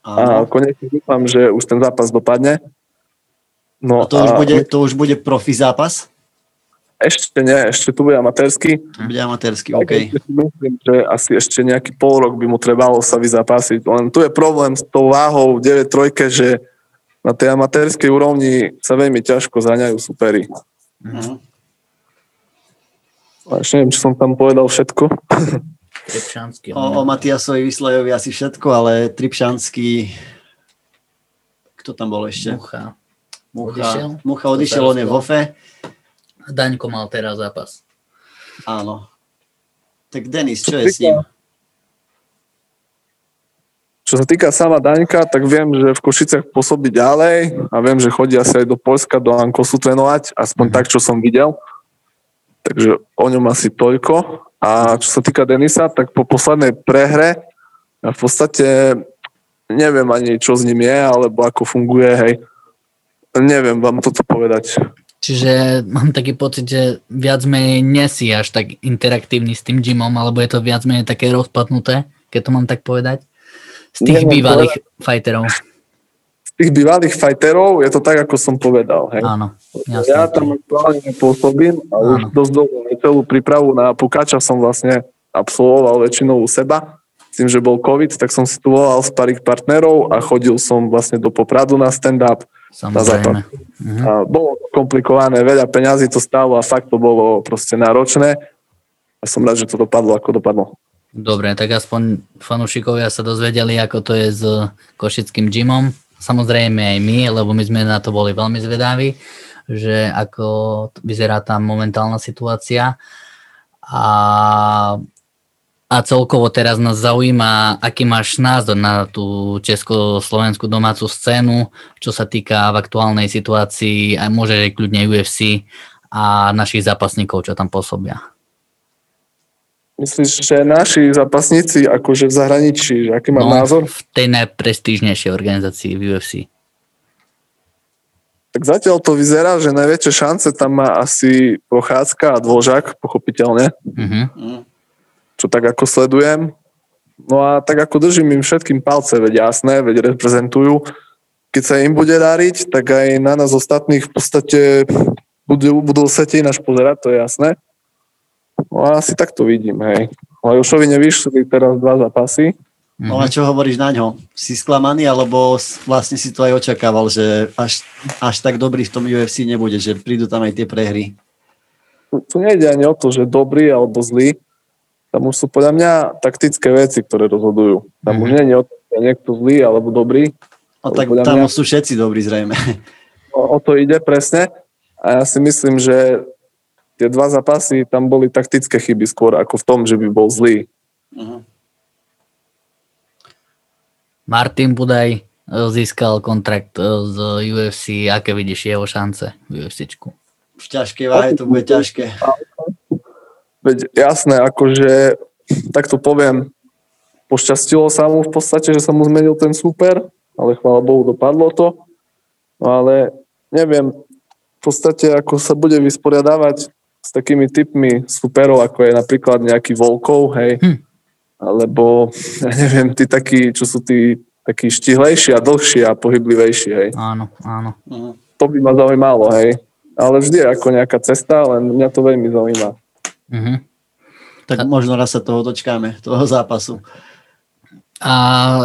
D: a
B: Áno.
D: konečne dúfam, že už ten zápas dopadne. No
B: A to už, bude, to už bude profi zápas?
D: Ešte nie, ešte tu bude amatérsky.
B: Bude amatérsky, OK.
D: Myslím, že asi ešte nejaký pol rok by mu trebalo sa vyzapásiť. Len tu je problém s tou váhou 9 trojke, že na tej amatérskej úrovni sa veľmi ťažko zaňajú superi.
B: Mhm.
D: A Ešte neviem, či som tam povedal všetko.
C: Trepčanský.
B: O, o Matiasovi Vyslajovi asi všetko, ale Tripšanský... Kto tam bol ešte?
C: Mucha.
B: Mucha,
C: Odišiel?
B: Mucha odišiel, on je v ofe.
C: A Daňko mal teraz zápas.
B: Áno. Tak Denis, čo je s ním?
D: Čo sa týka sama Daňka, tak viem, že v Košicech pôsobí ďalej a viem, že chodí asi aj do Polska, do Ankosu trénovať, aspoň tak, čo som videl. Takže o ňom asi toľko. A čo sa týka Denisa, tak po poslednej prehre ja v podstate neviem ani, čo s ním je, alebo ako funguje, hej. Neviem vám toto povedať.
C: Čiže mám taký pocit, že viac menej nesi až tak interaktívny s tým gymom, alebo je to viac menej také rozpadnuté, keď to mám tak povedať, z tých
D: Neviem
C: bývalých fighterov.
D: Z tých bývalých fighterov je to tak, ako som povedal. Hej.
C: Áno,
D: Ja
C: jasné.
D: tam aktuálne nepôsobím a už dosť dlho celú prípravu na Pukača som vlastne absolvoval väčšinou u seba. Tým, že bol COVID, tak som si tu volal sparing partnerov a chodil som vlastne do Popradu na stand-up.
C: Samozrejme. Mhm.
D: A bolo komplikované, veľa peňazí to stálo a fakt to bolo proste náročné. A som rád, že to dopadlo, ako dopadlo.
C: Dobre, tak aspoň fanúšikovia sa dozvedeli, ako to je s košickým gymom. Samozrejme aj my, lebo my sme na to boli veľmi zvedaví, že ako vyzerá tam momentálna situácia. A, a celkovo teraz nás zaujíma, aký máš názor na tú československú domácu scénu, čo sa týka v aktuálnej situácii, aj môže aj kľudne UFC a našich zápasníkov, čo tam pôsobia.
D: Myslíš, že naši zápasníci akože v zahraničí, že aký mám názor?
C: V tej najprestížnejšej organizácii v UFC.
D: Tak zatiaľ to vyzerá, že najväčšie šance tam má asi Prochádzka a Dvožak, pochopiteľne,
C: Uh-huh.
D: Čo tak ako sledujem. No a tak ako držím im všetkým palce, veď jasné, veď reprezentujú. Keď sa im bude dáriť, tak aj na nás ostatných v podstate budú, budú sa ináč pozerať, to je jasné. No a asi tak to vidím, hej. Lajošovi nevyšli teraz dva zápasy.
B: No a čo hovoríš na ňo? Si sklamaný, alebo vlastne si to aj očakával, že až, až tak dobrý v tom UFC nebude, že prídu tam aj tie prehry?
D: tu nejde ani o to, že dobrý alebo zlý. Tam už sú podľa mňa taktické veci, ktoré rozhodujú. Tam už
C: Mhm.
D: nie je o to, že je niekto zlý alebo dobrý.
B: No tak
D: Podľa
B: tam
D: mňa-
B: sú všetci dobrí zrejme.
D: O, o to ide presne. A ja si myslím, že tie dva zápasy tam boli taktické chyby skôr ako v tom, že by bol zlý.
C: Martin Budaj e, získal kontrakt e, z UFC. Aké vidíš jeho šance v UFCčku?
B: V ťažkej váhe to bude ťažké.
D: Veď jasné, akože, tak to poviem, pošťastilo sa mu v podstate, že sa mu zmenil ten super, ale chvála Bohu, dopadlo to. No ale neviem, v podstate ako sa bude vysporiadávať s takými typmi superov, ako je napríklad nejaký Volkov, hej,
C: Hm.
D: alebo ja neviem, tí takí, čo sú tí takí štihlejší a dlhší a pohyblivejší, hej.
C: Áno, áno.
D: To by ma zaujímalo, hej. Ale vždy je ako nejaká cesta, len mňa to veľmi zaujíma.
C: Uh-huh.
B: Tak možno raz sa toho dočkáme, toho zápasu.
C: A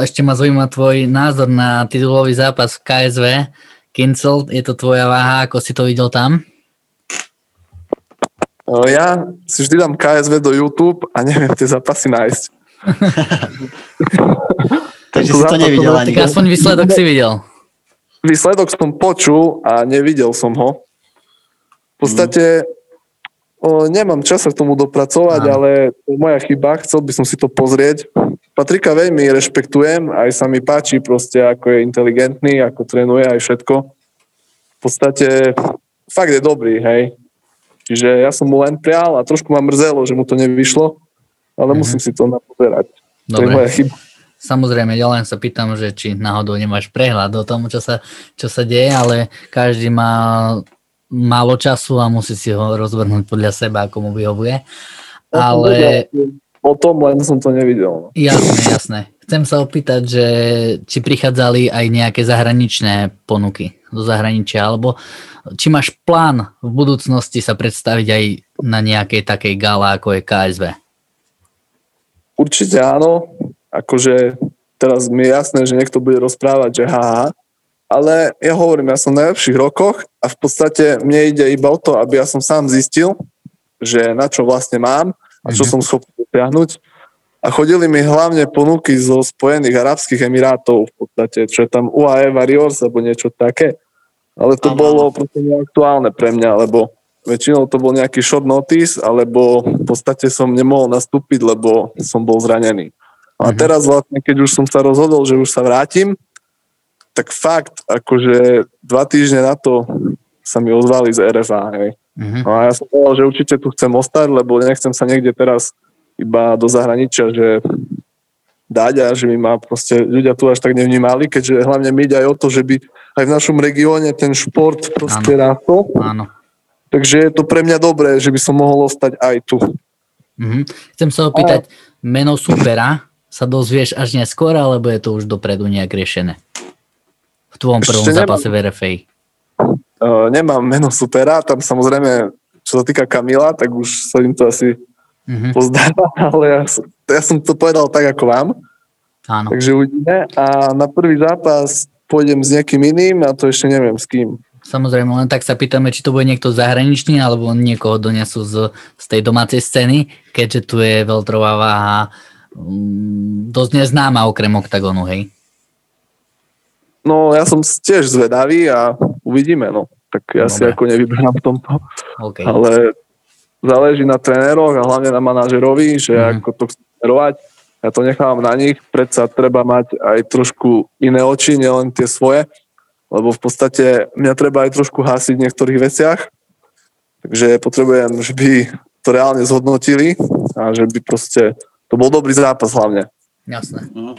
C: ešte ma zaujíma tvoj názor na titulový zápas v KSV. Kincel, je to tvoja váha, ako si to videl tam?
D: No, Ja si vždy dám KSV do YouTube a neviem tie zápasy nájsť.
B: Takže si to nevidel ani.
C: Tak aspoň výsledok si videl.
D: Výsledok som počul a nevidel som ho. V podstate o, nemám čas sa k tomu dopracovať,
C: Áno.
D: ale to je moja chyba, chcel by som si to pozrieť. Patrika veľmi rešpektujem, aj sa mi páči proste, ako je inteligentný, ako trénuje aj všetko. V podstate fakt je dobrý, hej. Čiže ja som mu len prial a trošku ma mrzelo, že mu to nevyšlo, ale
C: Mhm.
D: musím si to napozerať. To je
C: Dobre.
D: moja chyba.
C: Samozrejme, ja len sa pýtam, že či náhodou nemáš prehľad o tom, čo sa, čo sa deje, ale každý má málo času a musí si ho rozvrhnúť podľa seba, ako mu vyhovuje. Ale
D: O tom len som to nevidel. no.
C: jasné, jasné. Chcem sa opýtať, že či prichádzali aj nejaké zahraničné ponuky zo zahraničia, alebo či máš plán v budúcnosti sa predstaviť aj na nejakej takej gala, ako je KSV.
D: Určite áno, akože teraz mi je jasné, že niekto bude rozprávať, že haha, ale ja hovorím, ja som v najlepších rokoch a v podstate mne ide iba o to, aby ja som sám zistil, že na čo vlastne mám a čo
C: Mhm.
D: som schopný dosiahnuť. A chodili mi hlavne ponuky zo Spojených Arabských Emirátov v podstate, čo je tam UAE Warriors alebo niečo také. Ale to
B: Áno,
D: bolo proste neaktuálne pre mňa, lebo väčšinou to bol nejaký short notice, alebo v podstate som nemohol nastúpiť, lebo som bol zranený. A
C: Mhm.
D: teraz vlastne, keď už som sa rozhodol, že už sa vrátim, tak fakt, akože dva týždne na to sa mi ozvali z RFA, hej.
C: Mhm.
D: No a ja som povedal, že určite tu chcem ostať, lebo nechcem sa niekde teraz iba do zahraničia, že dať a že by ma proste ľudia tu až tak nevnímali, keďže hlavne mi ide aj o to, že by aj v našom regióne ten šport proste rástol.
C: Áno.
D: Takže je to pre mňa dobré, že by som mohol ostať aj tu.
C: Mhm. Chcem sa opýtať, meno supera sa dozvieš až neskôr, alebo je to už dopredu nejak riešené? Tvojom prvom
D: Ešte nemám.
C: zápase v RFA.
D: Uh, nemám meno supera, tam samozrejme, čo sa týka Kamila, tak už sa im to asi
C: Mhm.
D: pozdáva, ale ja, som- ja som to povedal tak ako vám,
C: Áno.
D: takže uvidíme. A na prvý zápas pôjdem s niekým iným a to ešte neviem s kým.
C: Samozrejme, len tak sa pýtame, či to bude niekto zahraničný, alebo niekoho donesú z, z tej domácej scény, keďže tu je veľtrová váha mm, dosť neznáma okrem oktagonu, hej.
D: No ja som tiež zvedavý a uvidíme, no. Tak ja si
C: Dobre.
D: ako nevyberám v tomto,
C: OK.
D: ale záleží na tréneroch a hlavne na manažerovi, že
C: Mhm.
D: ako to chcú smerovať. Ja to nechávam na nich, predsa treba mať aj trošku iné oči, nielen tie svoje, lebo v podstate mňa treba aj trošku hasiť v niektorých veciach, takže potrebujem, že by to reálne zhodnotili a že by proste to bol dobrý zápas hlavne.
C: Jasné.
B: Mhm.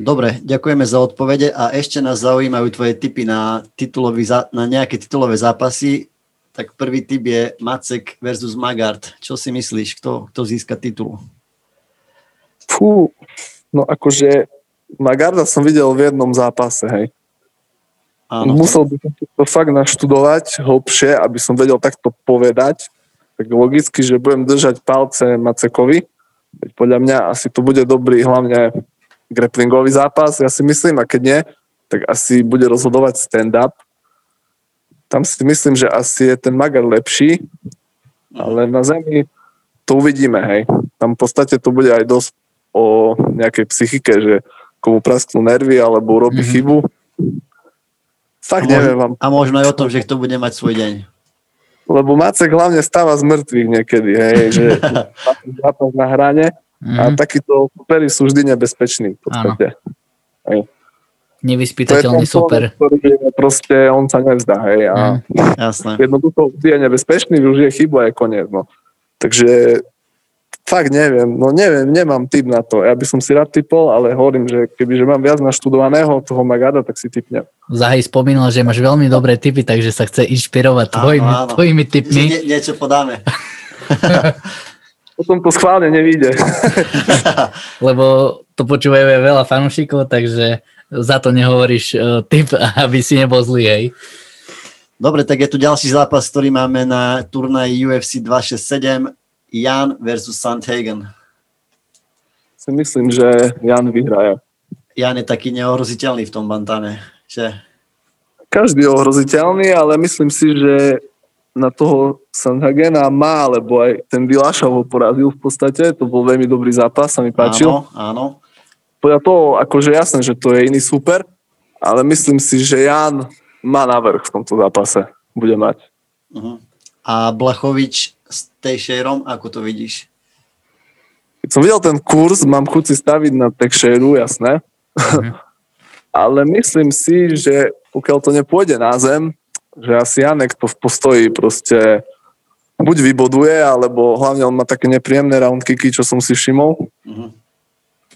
B: Dobre, ďakujeme za odpovede a ešte nás zaujímajú tvoje tipy na, titulový, na nejaké titulové zápasy. Tak prvý tip je Macek versus Magard. Čo si myslíš, kto, kto získa titul?
D: Fú, no akože Magarda som videl v jednom zápase, hej.
B: Áno,
D: Musel by som to fakt naštudovať hlbšie, aby som vedel takto povedať. Tak logicky, že budem držať palce Macekovi. Veď podľa mňa asi to bude dobrý hlavne grapplingový zápas, ja si myslím, a keď nie, tak asi bude rozhodovať stand-up. Tam si myslím, že asi je ten Magar lepší, ale na zemi to uvidíme, hej. Tam v podstate to bude aj dosť o nejakej psychike, že komu prasknú nervy alebo urobí
C: Mhm.
D: chybu. Fakt
B: A
D: neviem vám,
B: a možno aj o tom, že kto bude mať svoj deň.
D: lebo Macek hlavne stáva z mŕtvych niekedy, hej, že zápas na hrane a
C: Mhm.
D: takíto superi sú vždy nebezpeční v podstate.
C: Nevyspytateľný super.
D: ktorý je proste, on sa nevzdá, hej, a
C: Mhm.
B: Jasné.
D: jednoducho je nebezpečný, využije chybu a je koniec, no. Takže fakt neviem, no neviem, nemám typ na to. Ja by som si rád typol, ale hovorím, že kebyže mám viac naštudovaného toho Magada, tak si typnem.
C: Zahaj spomínal, že máš veľmi dobré tipy, takže sa chce inšpirovať tvojimi, tvojimi
B: Že
C: tipmi.
B: nie, niečo podáme.
D: Potom to schválne nevíde.
C: lebo to počúvajú aj veľa fanúšikov, takže za to nehovoríš uh, tip, aby si nebol zlý, hej.
B: Dobre, tak je tu ďalší zápas, ktorý máme na turnaji UFC 267. Jan versus Sandhagen.
D: si myslím, že Jan vyhraje.
B: Jan je taký neohroziteľný v tom bantame, že?
D: Každý je ohroziteľný, ale myslím si, že na toho Sandhagena má, lebo aj ten Dilašov ho porazil v podstate, to bol veľmi dobrý zápas, sa mi páčil.
B: Áno, áno.
D: Podľa toho, akože jasné, že to je iný super, ale myslím si, že Jan má navrh v tomto zápase. Bude mať.
B: Uh-huh. A Blachovič s Tejšerom, ako to vidíš?
D: Keď som videl ten kurz, mám chuť si staviť na Texeru, jasné.
C: Mhm.
D: ale myslím si, že pokiaľ to nepôjde na zem, že asi Janek to v postoji proste buď vyboduje, alebo hlavne on má také nepríjemné round kicky, čo som si všimol.
B: Uh-huh.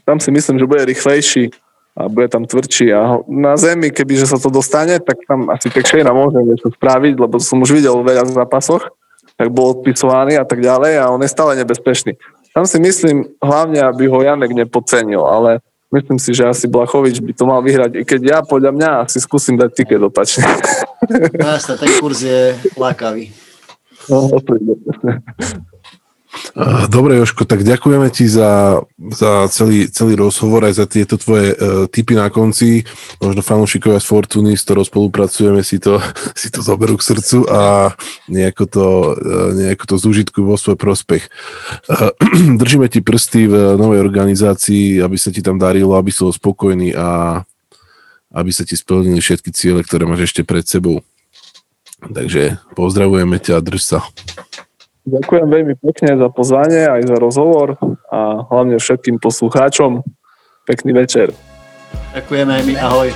D: Tam si myslím, že bude rýchlejší a bude tam tvrdší. A na zemi, kebyže sa to dostane, tak tam asi Texeira môže niečo spraviť, lebo som už videl veľa v zápasoch, tak bol odpisovaný a tak ďalej a on je stále nebezpečný. Tam si myslím hlavne, aby ho Janek nepodcenil, ale myslím si, že asi Blachovič by to mal vyhrať, i keď ja podľa mňa asi skúsim dať tiket opačne.
B: No jasne, ten kurz je lákavý.
D: No, to ide.
A: Eh, Dobre, Joško, tak ďakujeme ti za, za celý, celý rozhovor aj za tieto tvoje uh, tipy na konci. Možno fanúšikovia z Fortuny, s ktorou spolupracujeme, si to, si to zoberú k srdcu a nejako to, uh, nejako to zúžitku vo svoj prospech. Uh, držíme ti prsty v novej organizácii, aby sa ti tam darilo, aby si spokojný a aby sa ti splnili všetky ciele, ktoré máš ešte pred sebou. Takže pozdravujeme ťa a drž sa.
D: Ďakujem veľmi pekne za pozvanie, aj za rozhovor a hlavne všetkým poslucháčom. Pekný večer.
B: Ďakujeme aj my, ahoj.